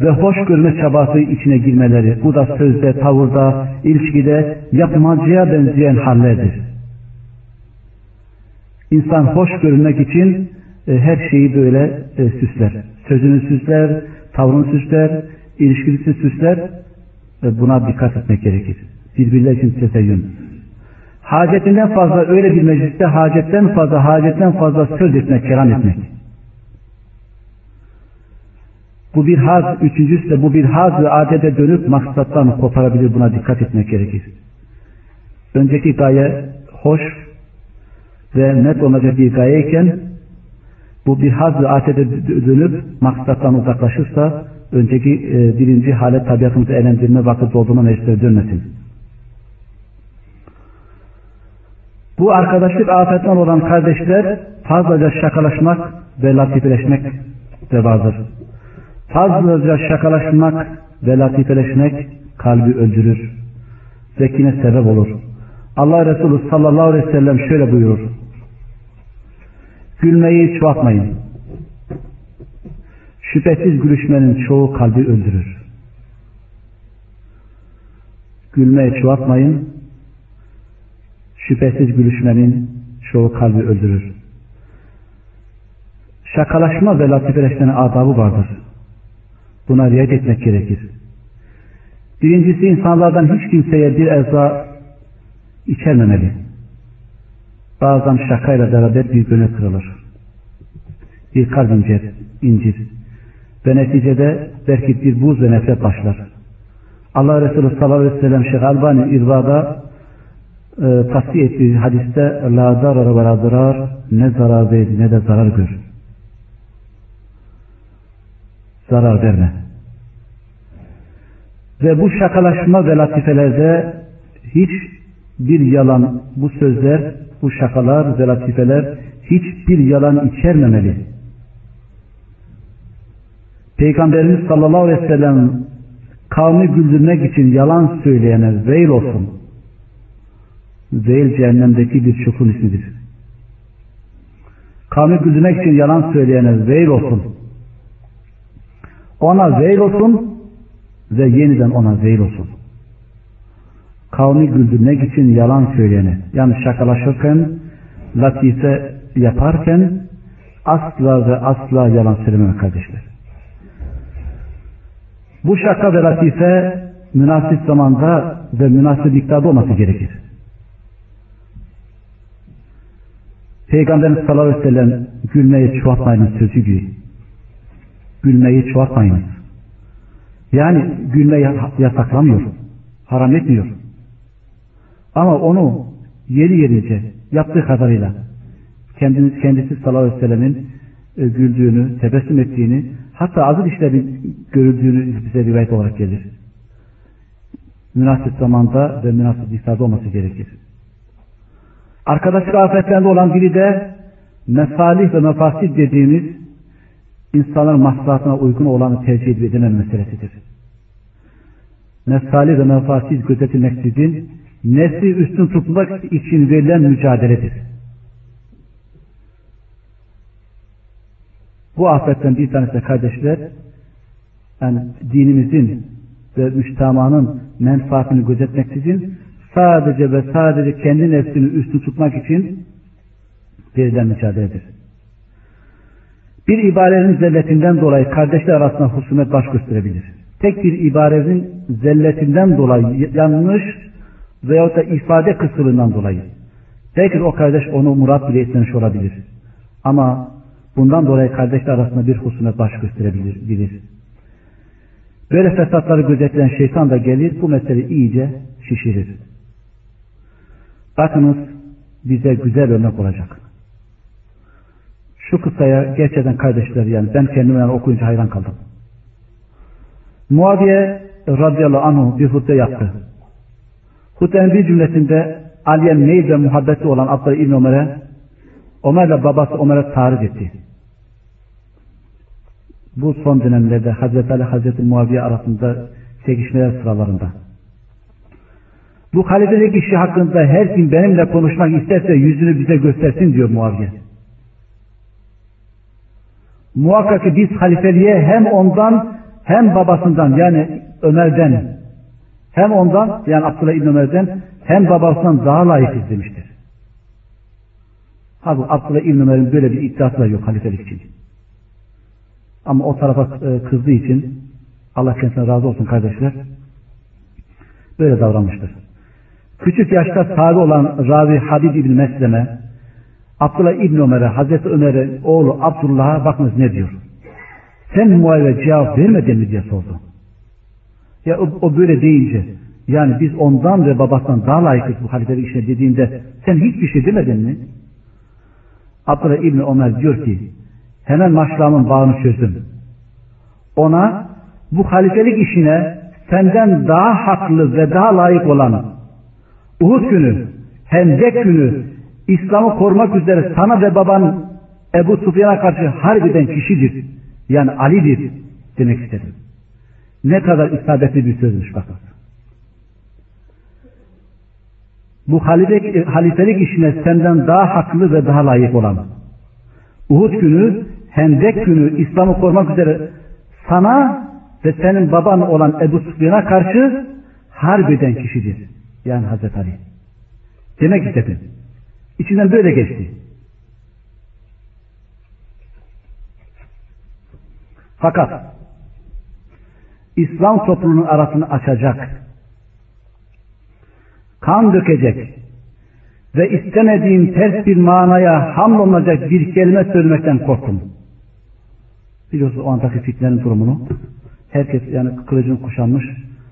Speaker 2: ve hoş görme çabası içine girmeleri. Bu da sözde, tavırda, ilişkide yapmacıya benzeyen hallerdir. İnsan hoş görünmek için e, her şeyi böyle e, süsler. Sözünü süsler, tavrını süsler, ilişkisi süsler. E, buna dikkat etmek gerekir. Birbirleri için tezeyyün. Hacetinden fazla öyle bir mecliste hacetten fazla, hacetten fazla söz etmek, kelam etmek. Bu bir haz, üçüncüsü de bu bir haz ve adete dönüp maksattan koparabilir. Buna dikkat etmek gerekir. Önceki gaye hoş ve net olacak bir gayeyken bu bir haz ve adete dönüp maksattan uzaklaşırsa önceki e, birinci hale tabiatımızı eğlendirme vakit olduğuna meclise dönmesin. Bu arkadaşlık afetten olan kardeşler fazlaca şakalaşmak ve latifeleşmek de vardır. Fazlaca şakalaşmak ve latifeleşmek kalbi öldürür. Zekine sebep olur. Allah Resulü sallallahu aleyhi ve sellem şöyle buyurur. Gülmeyi çoğaltmayın. Şüphesiz gülüşmenin çoğu kalbi öldürür. Gülmeyi çoğaltmayın. Şüphesiz gülüşmenin çoğu kalbi öldürür. Şakalaşma ve latifeleşmenin adabı vardır. Buna riayet etmek gerekir. Birincisi insanlardan hiç kimseye bir eza içermemeli. Bazen şakayla beraber bir gönül kırılır. Bir kalp incer, incir. Ve neticede belki bir buz ve nefret başlar. Allah Resulü sallallahu aleyhi ve sellem Şeyh Albani İrva'da e, ettiği hadiste la zarar ve la zarar ne zarar ver ne de zarar gör. Zarar verme. Ve bu şakalaşma ve latifelerde hiç bir yalan, bu sözler, bu şakalar ve latifeler hiçbir yalan içermemeli. Peygamberimiz sallallahu aleyhi ve sellem kavmi güldürmek için yalan söyleyene veil olsun. Veil cehennemdeki bir çukurun ismidir. Kavmi güldürmek için yalan söyleyene veil olsun. Ona veil olsun ve yeniden ona veil olsun. Kavmi güldürmek için yalan söyleyene, yani şakalaşırken, latife yaparken asla ve asla yalan söylememek kardeşler. Bu şaka ve latife münasip zamanda ve münasip miktarda olması gerekir. Peygamberimiz sallallahu aleyhi ve sellem gülmeyi çoğaltmayın sözü gibi. Gülmeyi çoğaltmayınız. Yani gülmeyi yasaklamıyor. Haram etmiyor. Ama onu yeri yerince yaptığı kadarıyla kendiniz kendisi sallallahu aleyhi ve sellemin e, güldüğünü, tebessüm ettiğini, hatta aziz işlerin görüldüğünü bize rivayet olarak gelir. Münasip zamanda ve münasip miktarda olması gerekir. Arkadaşlık afetlerinde olan biri de mesalih ve mefasid dediğimiz insanların maslahatına uygun olanı tercih edilen meselesidir. Mesalih ve mefasid gözetilmeksizin nesli üstün tutmak için verilen mücadeledir. Bu afetten bir tanesi de kardeşler yani dinimizin ve müştamanın menfaatini gözetmeksizin sadece ve sadece kendi nefsini üstün tutmak için verilen mücadeledir. Bir ibarenin zelletinden dolayı kardeşler arasında husumet baş gösterebilir. Tek bir ibarenin zelletinden dolayı yanlış veyahut da ifade kısırından dolayı. Belki o kardeş onu murat bile etmemiş olabilir. Ama bundan dolayı kardeşler arasında bir husumet baş gösterebilir. Bilir. Böyle fesatları gözetleyen şeytan da gelir bu meseleyi iyice şişirir. Bakınız bize güzel örnek olacak. Şu kısaya gerçekten kardeşler yani ben kendime okuyunca hayran kaldım. Muaviye radıyallahu anhu bir hutbe yaptı. Hutbenin bir cümlesinde Ali'ye meyil ve muhabbeti olan Abdullah İbni Ömer'e Ömer'le babası Ömer'e tarif etti. Bu son dönemlerde Hazreti Ali Hazreti Muaviye arasında çekişmeler sıralarında. Bu halifelik işi hakkında her kim benimle konuşmak isterse yüzünü bize göstersin diyor Muaviye. Muhakkak ki biz halifeliğe hem ondan hem babasından yani Ömer'den hem ondan yani Abdullah İbni Ömer'den hem babasından daha layıkız demiştir. Halbuki Abdullah İbni Ömer'in böyle bir iddiası da yok halifelik için. Ama o tarafa e, kızdığı için Allah kendisine razı olsun kardeşler böyle davranmıştır. Küçük yaşta sahibi olan Ravi Habib İbni Mesleme Abdullah İbni Ömer'e Hazreti Ömer'e oğlu Abdullah'a bakınız ne diyor. Sen muayve cevap vermedin mi diye sordu. Ya o, o böyle deyince yani biz ondan ve babasından daha layıkız bu halifelik işine dediğinde sen hiçbir şey demedin mi? Abdullah İbni Ömer diyor ki hemen maşlamın bağını çözdüm. Ona bu halifelik işine senden daha haklı ve daha layık olan Uhud günü, Hendek günü İslam'ı korumak üzere sana ve baban Ebu Sufyan'a karşı harbiden kişidir. Yani Ali'dir demek istedim. Ne kadar isabetli bir sözmüş bakın. Bu halifelik, halifelik işine senden daha haklı ve daha layık olan Uhud günü, Hendek günü İslam'ı korumak üzere sana ve senin baban olan Ebu Sufyan'a karşı harbiden kişidir. Yani Hazreti Ali. Demek istedim. İçinden böyle geçti. Fakat İslam toplumunun arasını açacak, kan dökecek ve istemediğim ters bir manaya hamlolunacak bir kelime söylemekten korktum. Biliyorsunuz o andaki fitnenin durumunu. Herkes yani kılıcını kuşanmış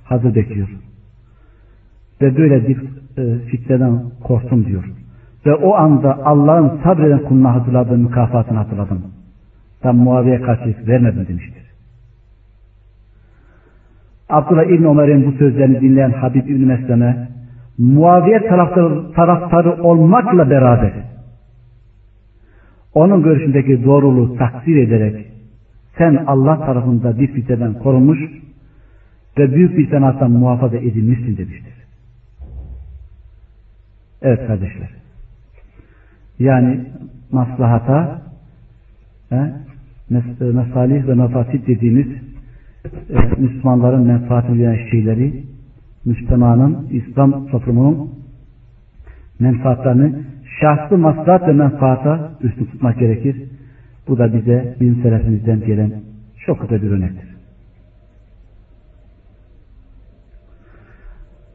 Speaker 2: hazır bekliyor. ve böyle bir e, fitneden korktum diyor. Ve o anda Allah'ın sabreden kuluna hatırladığı mükafatını hatırladım. Ben Muaviye karşılık vermedim demiştir. Abdullah İbni Ömer'in bu sözlerini dinleyen Habib İbni Meslem'e Muaviye taraftarı, taraftarı olmakla beraber onun görüşündeki doğruluğu takdir ederek sen Allah tarafında bir fitneden korunmuş ve büyük bir fenattan muhafaza edilmişsin demiştir. Evet kardeşler. Yani maslahata he, mesalih ve mefasit dediğimiz e, Müslümanların menfaatine şeyleri Müslümanın, İslam toplumunun menfaatlerini şahsı maslahat ve menfaata üstün tutmak gerekir. Bu da bize bizim selefimizden gelen çok güzel bir örnektir.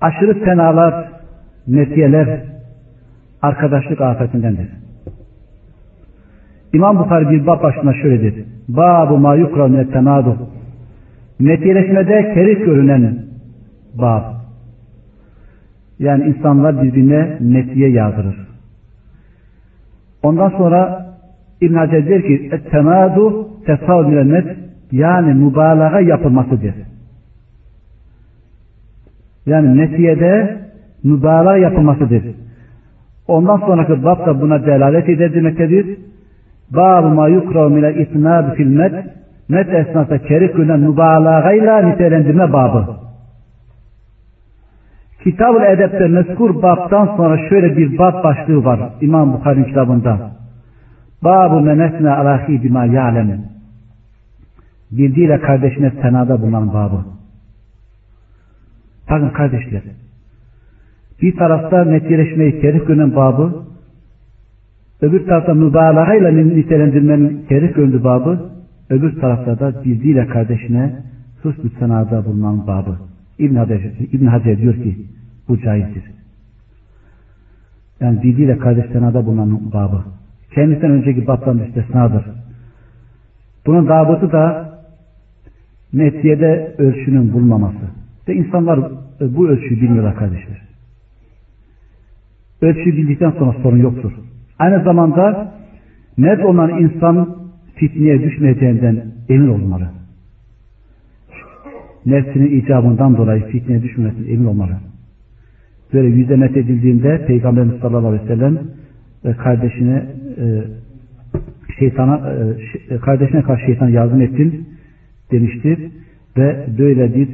Speaker 2: Aşırı tenalar, netiyeler arkadaşlık afetindendir. İmam Bukhari bir bab başına şöyle dedi. Babu ma yukra min tenadu. Netiyeleşmede kerik görünen bab. Yani insanlar birbirine netiye yağdırır. Ondan sonra İbn Hacer der ki temadu tefavül net yani mübalağa yapılmasıdır. Yani netiyede mübalağa yapılmasıdır. Ondan sonraki bab da buna delalet eder demektedir. Bab-ı ma yukrav mile itnab fil met met esnasında kerik gülen mübalağayla nitelendirme babı. Kitab-ı Edep'te mezkur babdan sonra şöyle bir bab başlığı var İmam Bukhari'nin kitabında. Babu menesne alahi bima ya'lem. Bildiğiyle kardeşine senada bulunan babı. Bakın kardeşler. Bir tarafta neticeleşmeyi kerif gören babı, öbür tarafta mübalağayla nitelendirmenin kerif gördüğü babı, öbür tarafta da bildiğiyle kardeşine husnü senada bulunan babı. İbn Hacer, İbn Hacer diyor ki bu caizdir. Yani bildiğiyle kardeş senada bulunan babı. Kendisinden önceki babdan müstesnadır. Bunun davası da neticede ölçünün bulunmaması. Ve insanlar bu ölçüyü bilmiyorlar kardeşler. Ölçüyü bildikten sonra sorun yoktur. Aynı zamanda net olan insan fitneye düşmeyeceğinden emin olmalı. Nefsinin icabından dolayı fitneye düşmemesine emin olmalı. Böyle yüze net edildiğinde Peygamberimiz sallallahu aleyhi ve sellem kardeşine e, şeytana e, kardeşine karşı şeytan yardım ettin demiştir ve böyle bir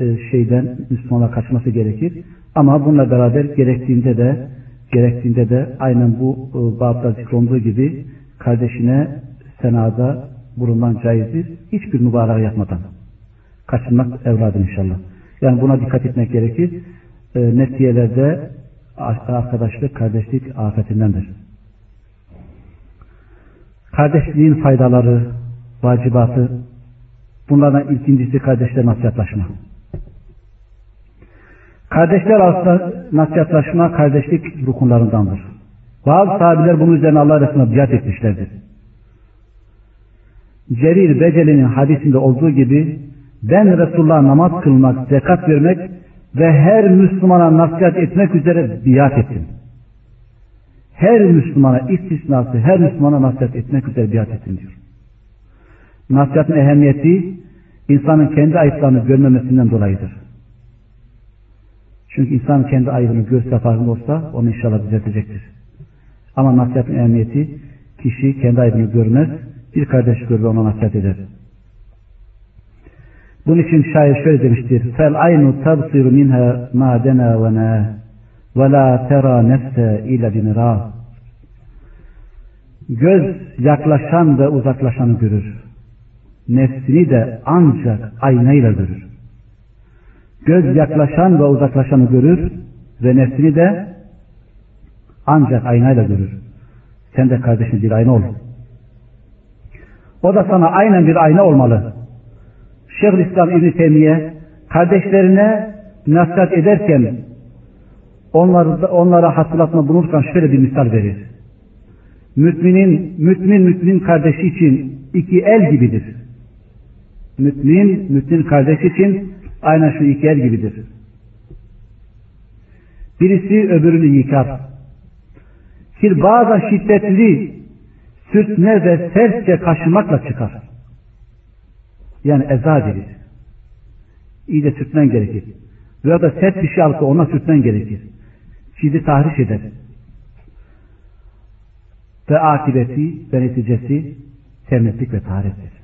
Speaker 2: e, şeyden Müslümanlar kaçması gerekir. Ama bununla beraber gerektiğinde de gerektiğinde de aynen bu e, babda zikrolunduğu gibi kardeşine senada bulunman caizdir. Hiçbir mübarek yapmadan. Kaçınmak evladım inşallah. Yani buna dikkat etmek gerekir. E, neticelerde arkadaşlık, kardeşlik afetindendir. Kardeşliğin faydaları, vacibatı, bunlardan ikincisi kardeşler nasihatlaşma. Kardeşler arasında nasihatlaşma kardeşlik rukunlarındandır. Bazı sahabiler bunun üzerine Allah arasında biat etmişlerdir. Cerir Beceli'nin hadisinde olduğu gibi ben Resulullah'a namaz kılmak, zekat vermek ve her Müslümana nasihat etmek üzere biat ettim. Her Müslümana istisnası her Müslümana nasihat etmek üzere biat ettim diyor. Nasihatın ehemmiyeti insanın kendi ayıplarını görmemesinden dolayıdır. Çünkü insan kendi ayıbını görse farkında olsa onu inşallah düzeltecektir. Ama nasihatın ehemmiyeti kişi kendi ayıbını görmez, bir kardeş görür ona nasihat eder. Bunun için şair şöyle demiştir. Fel aynu tabsiru minha ma dena ve na ve la tera nefse ila binira. Göz yaklaşan ve uzaklaşanı görür. Nefsini de ancak aynayla görür. Göz yaklaşan ve uzaklaşanı görür ve nefsini de ancak aynayla görür. Sen de kardeşin bir ayna ol. O da sana aynen bir ayna olmalı. Şeyhülislam İbni Teymiye kardeşlerine nasihat ederken onları, onlara hatırlatma bulunurken şöyle bir misal verir. Müminin, mümin müminin kardeşi için iki el gibidir. Mümin, mümin kardeşi için aynen şu iki el gibidir. Birisi öbürünü yıkar. Kirbaza şiddetli, sürtme ve sertçe kaşımakla çıkar. Yani eza deriz. İyice sürtmen gerekir. Veya da sert bir şey alıp ona sürtmen gerekir. Cildi tahriş eder. Ve akibeti ve neticesi temizlik ve taharettir.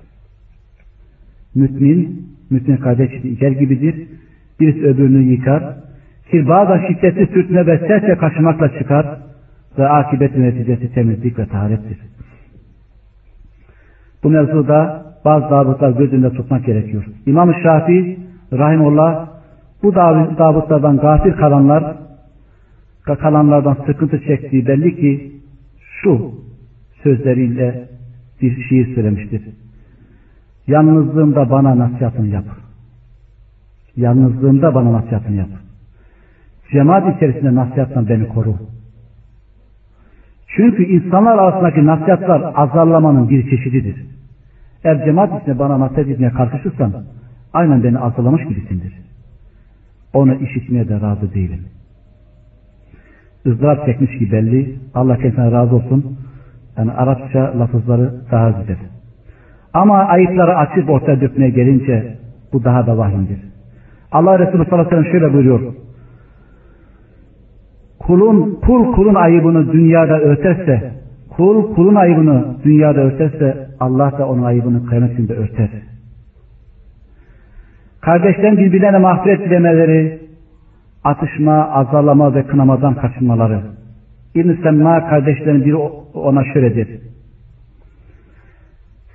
Speaker 2: Mümin, mümin kardeş iker gibidir. Birisi öbürünü yıkar. Kirbağda şiddetli sürtme ve sertçe kaşımakla çıkar. Ve akibet neticesi temizlik ve taharettir. Bu mevzuda bazı davutlar gözünde tutmak gerekiyor. İmam-ı Şafii Rahimullah bu davutlardan gafil kalanlar kalanlardan sıkıntı çektiği belli ki şu sözleriyle bir şiir söylemiştir. Yalnızlığımda bana nasihatını yap. Yalnızlığımda bana nasihatını yap. Cemaat içerisinde nasihatla beni koru. Çünkü insanlar arasındaki nasihatlar azarlamanın bir çeşididir. Eğer cemaat içinde bana nasihat etmeye kalkışırsan aynen beni azarlamış gibisindir. Onu işitmeye de razı değilim. ızdırap çekmiş ki belli. Allah kendisine razı olsun. Yani Arapça lafızları daha güzel. Ama ayıpları açıp ortaya dökmeye gelince bu daha da vahimdir. Allah Resulü sallallahu aleyhi ve sellem şöyle buyuruyor. Kulun, kul kulun ayıbını dünyada örterse, kul kulun ayıbını dünyada örterse Allah da onun ayıbını kıyametinde örter. Kardeşlerin birbirlerine mağfiret dilemeleri, atışma, azarlama ve kınamadan kaçınmaları. İbn-i Semma kardeşlerin biri ona şöyle der.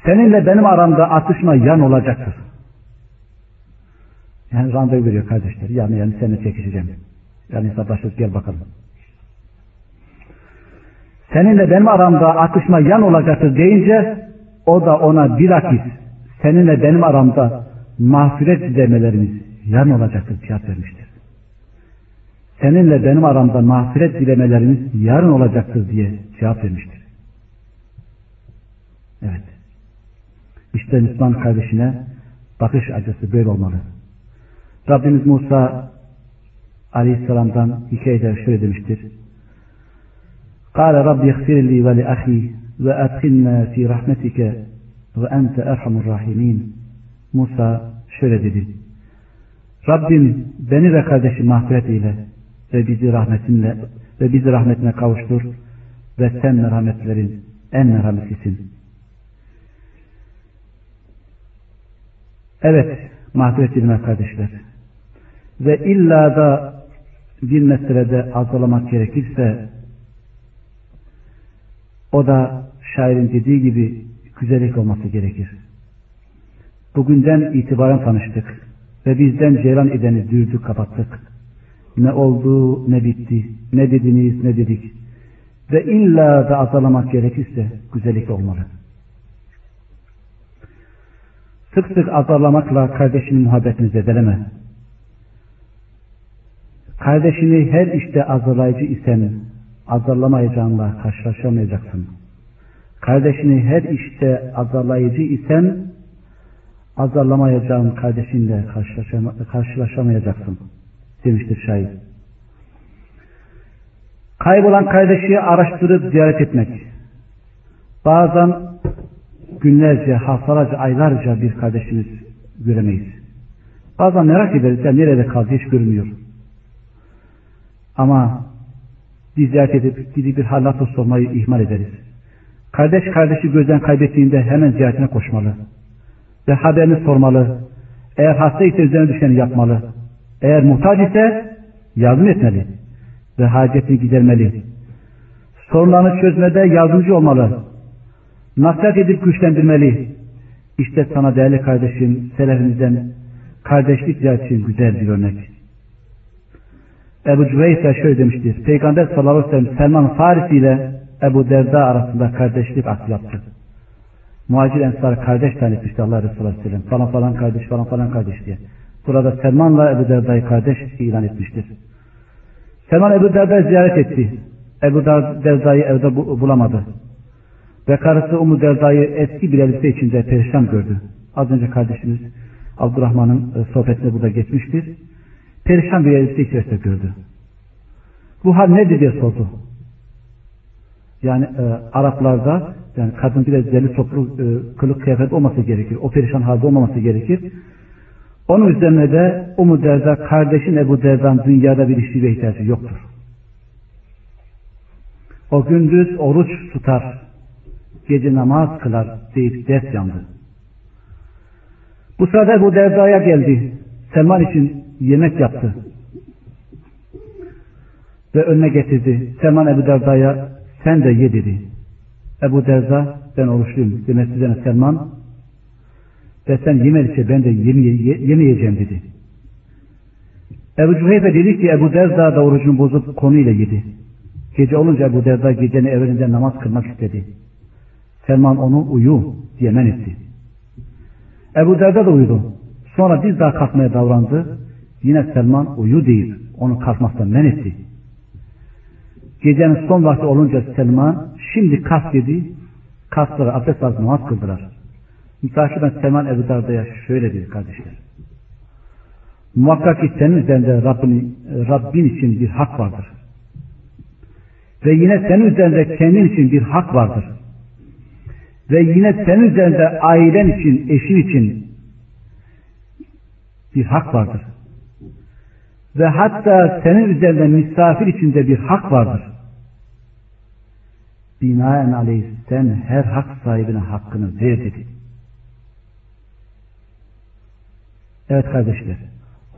Speaker 2: Seninle benim aramda atışma yan olacaktır. Yani randevu veriyor kardeşler. Yani yani seninle çekişeceğim. Yani savaşırız gel bakalım. Seninle benim aramda atışma yan olacaktır deyince o da ona bilakis seninle benim aramda mağfiret dilemelerimiz yan olacaktır cevap vermiştir. Seninle benim aramda mağfiret dilemelerimiz yarın olacaktır diye cevap vermiştir. Evet. İşte Müslüman kardeşine bakış acısı böyle olmalı. Rabbimiz Musa Aleyhisselam'dan hikayede şöyle demiştir. قال رب اغفر لي ولأخي وأدخلنا في رحمتك وأنت أرحم الراحمين Musa şöyle dedi. Rabbim beni ve kardeşi mağfiret eyle ve bizi rahmetinle ve bizi rahmetine kavuştur ve sen merhametlerin en merhametlisin. Evet, mağfiret dilime kardeşler. Ve illa da bir meselede azalamak gerekirse o da şairin dediği gibi güzellik olması gerekir. Bugünden itibaren tanıştık ve bizden ceylan edeni dürdük kapattık. Ne oldu ne bitti, ne dediniz ne dedik. Ve illa da azalamak gerekirse güzellik olmalı. Sık sık azarlamakla kardeşinin muhabbetini zedeleme. Kardeşini her işte azarlayıcı isen azarlamayacağınla karşılaşamayacaksın. Kardeşini her işte azarlayıcı isen azarlamayacağın kardeşinle karşılaşamayacaksın demiştir şair. Kaybolan kardeşi araştırıp ziyaret etmek. Bazen günlerce, haftalarca, aylarca bir kardeşimiz göremeyiz. Bazen merak ederiz ya nerede kaldı hiç görünmüyor. Ama biz ziyaret edip gidip bir halat sormayı ihmal ederiz. Kardeş kardeşi gözden kaybettiğinde hemen ziyaretine koşmalı. Ve haberini sormalı. Eğer hasta ise üzerine düşeni yapmalı. Eğer muhtaç ise yardım etmeli. Ve hacetini gidermeli. Sorunlarını çözmede yardımcı olmalı. Nasihat edip güçlendirmeli. İşte sana değerli kardeşim, selefimizden kardeşlik için güzel bir örnek. Ebu Cüveyse şöyle demiştir. Peygamber sallallahu aleyhi ve sellem Selman Farisi ile Ebu Derda arasında kardeşlik aklı yaptı. Muhacir Ensar kardeş tanıtmıştı Allah Resulü Aleyhisselam. Falan falan kardeş falan falan kardeş diye. Burada Selman'la Ebu Derda'yı kardeş ilan etmiştir. Selman Ebu Derda'yı ziyaret etti. Ebu Derda'yı evde bulamadı. Ve karısı Umu Derda'yı eski bir elbise içinde perişan gördü. Az önce kardeşimiz Abdurrahman'ın e, sohbetine burada geçmiştir. Perişan bir elbise içerisinde gördü. Bu hal nedir diye sordu. Yani e, Araplarda yani kadın biraz deli toplu e, kılık kıyafet olması gerekir. O perişan halde olmaması gerekir. Onun üzerine de Umu Derda kardeşin Ebu Derda'nın dünyada bir işi ve ihtiyacı yoktur. O gündüz oruç tutar, gece namaz kılar deyip ders yandı. Bu sırada Ebu Derda'ya geldi. Selman için yemek yaptı. Ve önüne getirdi. Selman Ebu Derda'ya sen de ye dedi. Ebu Derda ben oruçluyum demesi üzerine Selman ve sen yemedikçe ben de yemeyeceğim dedi. Ebu Cüheyfe dedi ki Ebu Derda da orucunu bozup konuyla yedi. Gece olunca Ebu Derda gecenin evvelinde namaz kılmak istedi. Selman onu uyu diye men etti. Ebu Derda da uyudu. Sonra bir daha kalkmaya davrandı. Yine Selman uyu deyip onu kalkmaktan men etti. Gecenin son vakti olunca Selman şimdi kalk dedi. Kalktılar abdest alıp namaz kıldılar. Mütakiben Selman Ebu Darda'ya şöyle dedi kardeşler. Muhakkak ki senin üzerinde Rabbin, Rabbin için bir hak vardır. Ve yine senin üzerinde kendin için bir hak vardır. Ve yine senin üzerinde ailen için, eşin için bir hak vardır. Ve hatta senin üzerinde misafir içinde bir hak vardır. Binaen aleyh sen her hak sahibine hakkını ver dedi. Evet kardeşler.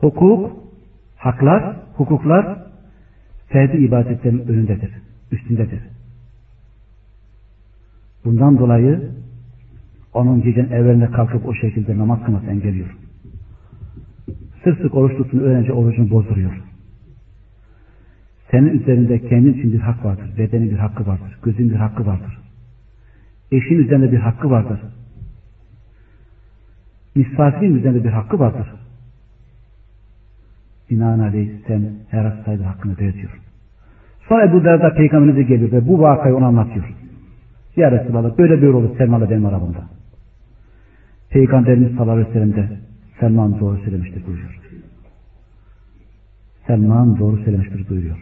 Speaker 2: Hukuk, haklar, hukuklar ferdi ibadetlerin önündedir, üstündedir. Bundan dolayı onun gecenin evveline kalkıp o şekilde namaz kılması engelliyor. Sık sık oruç tutsun öğrenci orucunu bozduruyor. Senin üzerinde kendin için bir hak vardır. Bedenin bir hakkı vardır. Gözün bir hakkı vardır. Eşin üzerinde bir hakkı vardır. Misafirin üzerinde bir hakkı vardır. Binaenaleyh sen her hastayla hakkını ver diyor. Sonra Ebu Derda peygamberimize geliyor ve bu vakayı ona anlatıyor. Ya Resulallah böyle böyle olur Selman'la benim aramda. Peygamberimiz sallallahu aleyhi ve sellem de Selman doğru söylemiştir buyuruyor. Selman doğru söylemiştir buyuruyor.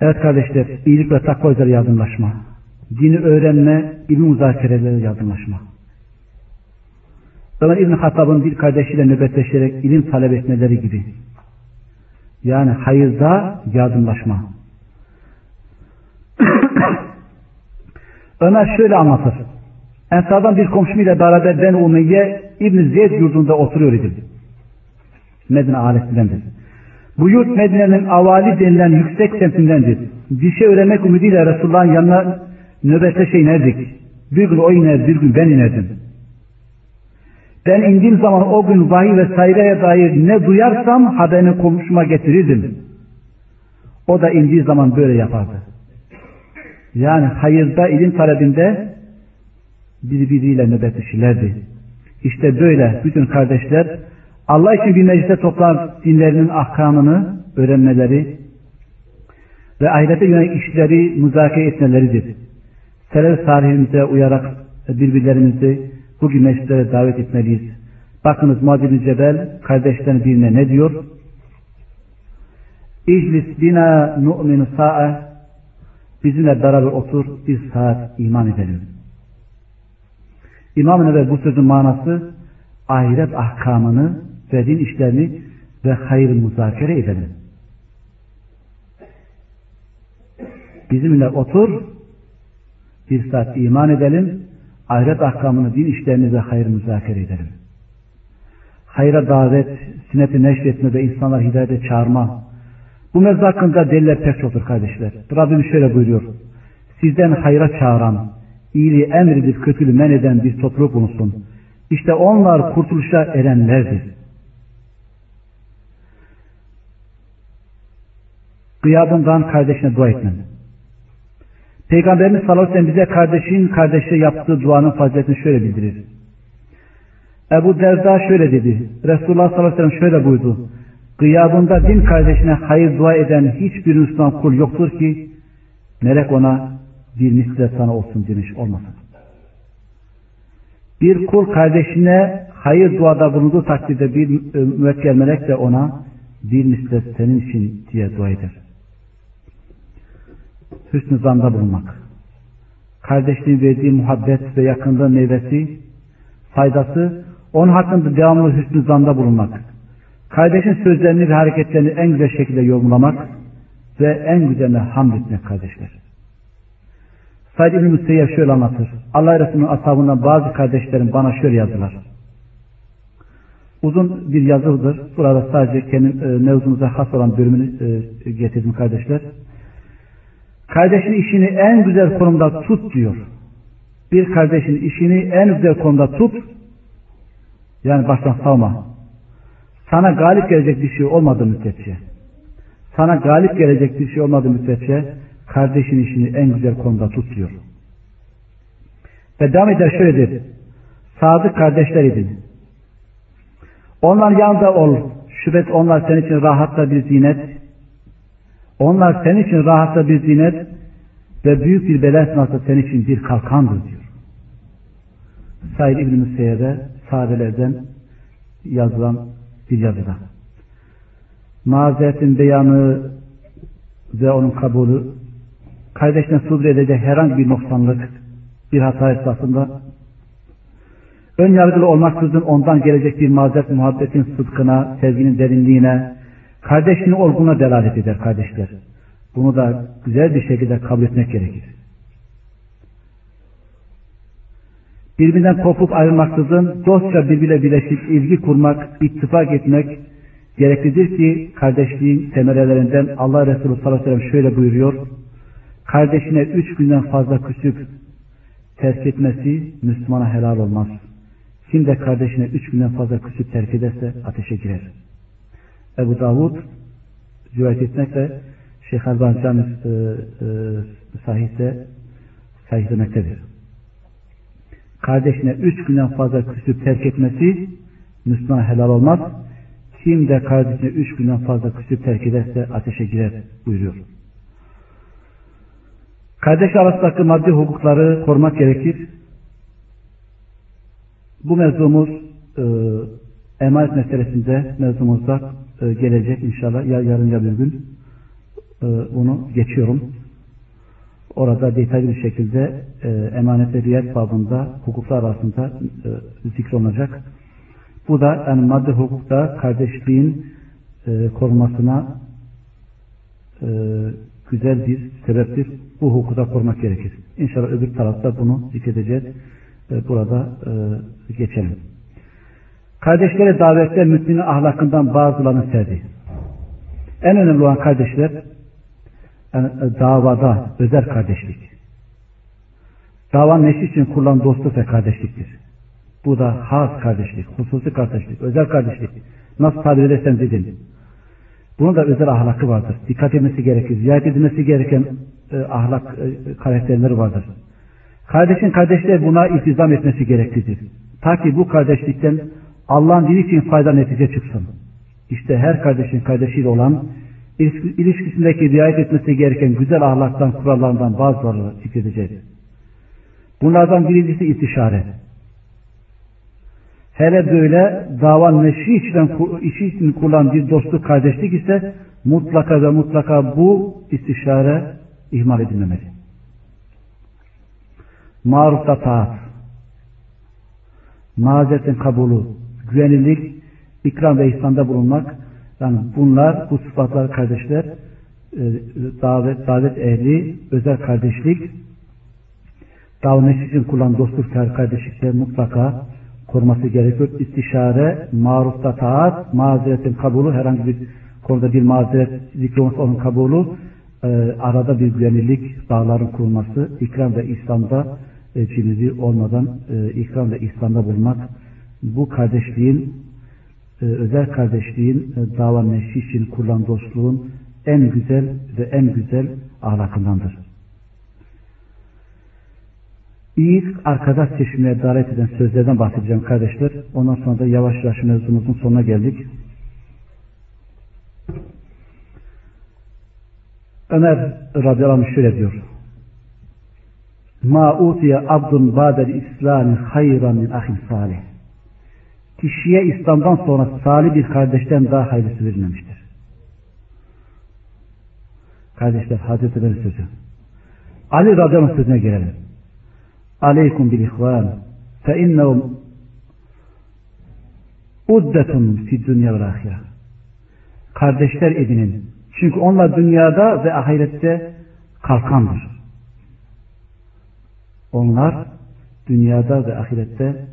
Speaker 2: Evet kardeşler, iyilik ve takva üzere yardımlaşma. Dini öğrenme, ilim müzakereleri yardımlaşma. Ömer İbn Hattab'ın bir kardeşiyle nöbetleşerek ilim talep etmeleri gibi. Yani hayırda yardımlaşma. Ömer şöyle anlatır. Ensardan bir komşumuyla beraber ben Umeyye İbn Zeyd yurdunda oturuyor idim. Medine ailesidendir. Bu yurt Medine'nin avali denilen yüksek semtindendir. Bir şey öğrenmek ümidiyle Resulullah'ın yanına nöbete şey inerdik. Bir gün o iner, bir gün ben inerdim. Ben indiğim zaman o gün vahiy vesaireye dair ne duyarsam haberini komşuma getirirdim. O da indiği zaman böyle yapardı. Yani hayırda, ilim talebinde birbiriyle nöbetleşirlerdi. İşte böyle bütün kardeşler Allah için bir meclise toplar dinlerinin ahkamını öğrenmeleri ve ahirete yönelik işleri müzakere etmeleridir. Selef tarihimize uyarak birbirlerimizi bugün meclislere davet etmeliyiz. Bakınız Muadil Cebel kardeşlerin birine ne diyor? İclis bina nu'minu sa'a bizimle beraber otur bir saat iman edelim. İmam Nebevi bu sözün manası ahiret ahkamını ve din işlerini ve hayır müzakere edelim. Bizimle otur, bir saat iman edelim, ahiret ahkamını, din işlerini ve hayır müzakere edelim. Hayra davet, sünneti neşretme ve insanlar hidayete çağırma. Bu mevzu hakkında deliller pek çoktur kardeşler. Rabbim şöyle buyuruyor. Sizden hayra çağıran, iyiliği emredip kötülüğü men eden bir topluluk bulunsun. İşte onlar kurtuluşa erenlerdir. Gıyabından kardeşine dua etmen. Peygamberimiz sallallahu aleyhi ve sellem bize kardeşin kardeşe yaptığı duanın faziletini şöyle bildirir. Ebu Derda şöyle dedi. Resulullah sallallahu aleyhi ve sellem şöyle buyurdu. Gıyabında din kardeşine hayır dua eden hiçbir Müslüman kul yoktur ki melek ona bir misle sana olsun demiş olmasın. Bir kul kardeşine hayır duada bulunduğu takdirde bir müvekkel melek de ona bir mislet senin için diye dua eder. Hüsnü zanda bulunmak. Kardeşliğin verdiği muhabbet ve yakınlığı meyvesi, faydası, onun hakkında devamlı hüsnü zanda bulunmak. Kardeşin sözlerini ve hareketlerini en güzel şekilde yorumlamak ve en güzeline hamd etmek kardeşler. Said İbni Müseyyep şöyle anlatır. Allah Resulü'nün ashabından bazı kardeşlerim bana şöyle yazdılar. Uzun bir yazıdır. Burada sadece kendi e, mevzumuza has olan bölümünü e, getirdim kardeşler. Kardeşin işini en güzel konumda tut diyor. Bir kardeşin işini en güzel konumda tut. Yani baştan savma. Sana galip gelecek bir şey olmadığı müddetçe. Sana galip gelecek bir şey olmadığı müddetçe kardeşin işini en güzel konuda tut diyor. Ve devam eder şöyle der. Sadık kardeşler idin. Onlar yanında ol. Şüphet onlar senin için rahatla bir zinet. Onlar senin için rahatla bir zinet ve büyük bir bela esnasında senin için bir kalkandır diyor. Said İbn-i Müseyyed'e sahabelerden yazılan bir yazıda. Mazeretin beyanı ve onun kabulü kardeşine sudur edecek herhangi bir noksanlık bir hata esasında ön yargılı olmaksızın ondan gelecek bir mazeret muhabbetin sıdkına, sevginin derinliğine, kardeşliğin olguna delalet eder kardeşler. Bunu da güzel bir şekilde kabul etmek gerekir. Birbirinden kopup ayrılmaksızın dostça birbirle birleşip ilgi kurmak, ittifak etmek gereklidir ki kardeşliğin semerelerinden Allah Resulü sallallahu aleyhi ve sellem şöyle buyuruyor. Kardeşine üç günden fazla küçük terk etmesi Müslümana helal olmaz. Kim de kardeşine üç günden fazla küçük terk ederse ateşe girer. Ebu Davud rivayet etmekle Şeyh Albani Cami e, e, sahihte sahihlemektedir. Kardeşine üç günden fazla küçük terk etmesi Müslümana helal olmaz. Kim de kardeşine üç günden fazla küçük terk ederse ateşe girer buyuruyor. Kardeş arasındaki maddi hukukları korumak gerekir. Bu mevzumuz e, emanet meselesinde mevzumuzda e, gelecek inşallah ya yarın ya bir gün e, bunu geçiyorum. Orada detaylı bir şekilde e, emanet ve riyet babında hukuklar arasında e, zikrolunacak. Bu da yani maddi hukukta kardeşliğin e, korunmasına e, güzel bir sebeptir. Bu hukuku korumak gerekir. İnşallah öbür tarafta bunu zikredeceğiz. E, burada e, geçelim. Kardeşlere davette müminin ahlakından bazılarını sevdi. En önemli olan kardeşler davada özel kardeşlik. Davan neşi için kurulan dostluk ve kardeşliktir. Bu da has kardeşlik, hususi kardeşlik, özel kardeşlik. Nasıl tabir ederseniz edin. Bunun da özel ahlakı vardır. Dikkat edilmesi gerekir. Ziyaret edilmesi gereken e, ahlak e, karakterleri vardır. Kardeşin kardeşler buna iltizam etmesi gereklidir. Ta ki bu kardeşlikten Allah'ın dini için fayda netice çıksın. İşte her kardeşin kardeşiyle olan ilişkisindeki riayet etmesi gereken güzel ahlaktan, kurallarından bazılarını zikredeceğiz. Bunlardan birincisi istişare. Hele böyle dava neşri için, işi için kurulan bir dostluk kardeşlik ise mutlaka ve mutlaka bu istişare ihmal edilmemeli. Marufta taat, mazeretin kabulü, güvenilik, ikram ve ihsanda bulunmak, yani bunlar, bu sıfatlar kardeşler, e, davet, davet ehli, özel kardeşlik, davet için kullanan dostluk kardeşlikler mutlaka koruması gerekiyor. İstişare, marufta taat, mazeretin kabulü, herhangi bir konuda bir mazeret zikri onun kabulü, e, arada bir güvenillik, bağların kurulması, ikram ve İslam'da e, cinizi olmadan e, ikram ve İslam'da bulmak, bu kardeşliğin, özel kardeşliğin e, dava neşri için kurulan dostluğun en güzel ve en güzel ahlakındandır. İyi arkadaş seçmeye davet eden sözlerden bahsedeceğim kardeşler. Ondan sonra da yavaş yavaş mevzumuzun sonuna geldik. Ömer radıyallahu anh şöyle diyor. Ma utiye abdun ba'del islami hayran min ahin salih. Kişiye İslam'dan sonra salih bir kardeşten daha hayırlısı verilmemiştir. Kardeşler Hazreti Ömer'in sözü. Ali radıyallahu sözüne gelelim. Aleykum bil ihvan fe innehum uddetun fi dünya ve ahire. Kardeşler edinin. Çünkü onlar dünyada ve ahirette kalkandır. Onlar dünyada ve ahirette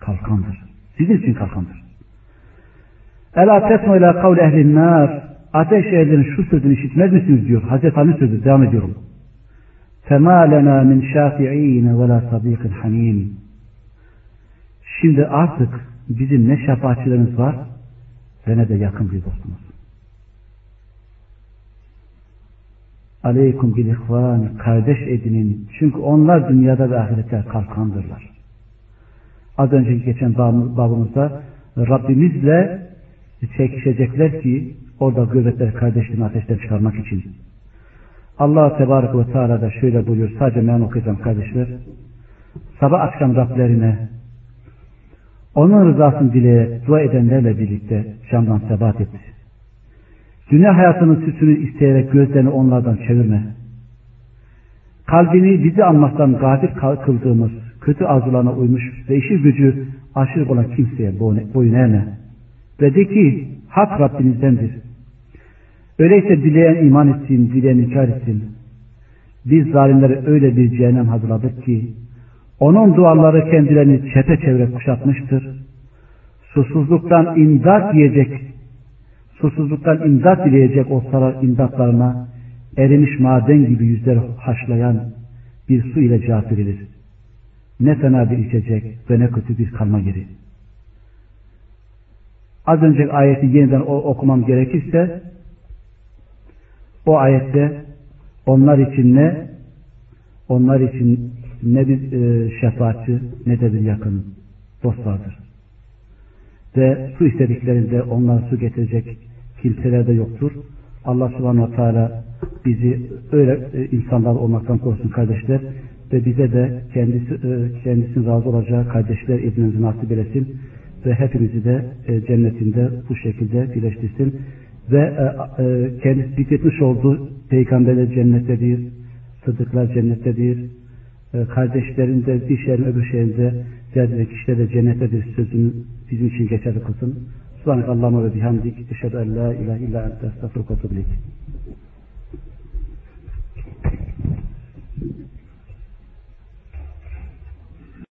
Speaker 2: kalkandır. Sizin için kalkandır. Ela tesmu ila kavli ehlin nar. Ateş ehli'nin şu sözünü işitmez misiniz diyor. Hazreti Ali sözü devam ediyorum. Fema lena min şafi'in ve la sadikin hamim. Şimdi artık bizim ne şefaatçilerimiz var ve ne de yakın bir dostumuz. Aleykum bil ihvan, kardeş edinin. Çünkü onlar dünyada ve ahirette kalkandırlar. Az önceki geçen babımızda Rabbimizle çekişecekler ki orada göbekler kardeşliğini ateşten çıkarmak için. Allah Tebarek ve Teala da şöyle buyuruyor. Sadece ben okuyacağım kardeşler. Sabah akşam Rablerine onun rızasını dileye dua edenlerle birlikte camdan sebat etti. Dünya hayatının süsünü isteyerek gözlerini onlardan çevirme. Kalbini bizi anmaktan gafil kıldığımız kötü arzularına uymuş ve işi gücü aşırı olan kimseye boyun eğme. Ve de ki hak Rabbinizdendir. Öyleyse dileyen iman etsin, dileyen inkar etsin. Biz zalimlere öyle bir cehennem hazırladık ki onun duvarları kendilerini çepeçevre kuşatmıştır. Susuzluktan imdat diyecek, susuzluktan imdat dileyecek olsalar imdatlarına erimiş maden gibi yüzleri haşlayan bir su ile cevap verilir. Ne fena bir içecek ve ne kötü bir kalma yeri. Az önce ayeti yeniden okumam gerekirse o ayette onlar için ne onlar için ne bir e, şefaatçi ne de bir yakın dost vardır. Ve su istediklerinde onlara su getirecek kimseler de yoktur. Allah subhanahu wa ta'ala bizi öyle e, insanlar olmaktan korusun kardeşler ve bize de kendisi e, kendisinin razı olacağı kardeşler edinmemizi nasip eylesin ve hepimizi de e, cennetinde bu şekilde birleştirsin ve e, kendisi zikretmiş olduğu peygamberler cennettedir, sıddıklar cennettedir, kardeşlerinde bir şehrin öbür şehrinde derdi kişiler de cennettedir sözünü bizim için geçerli kılsın. Subhanak Allah'ıma ve bihamdik. Eşhedü en la ilahe illa ente estağfurullah ve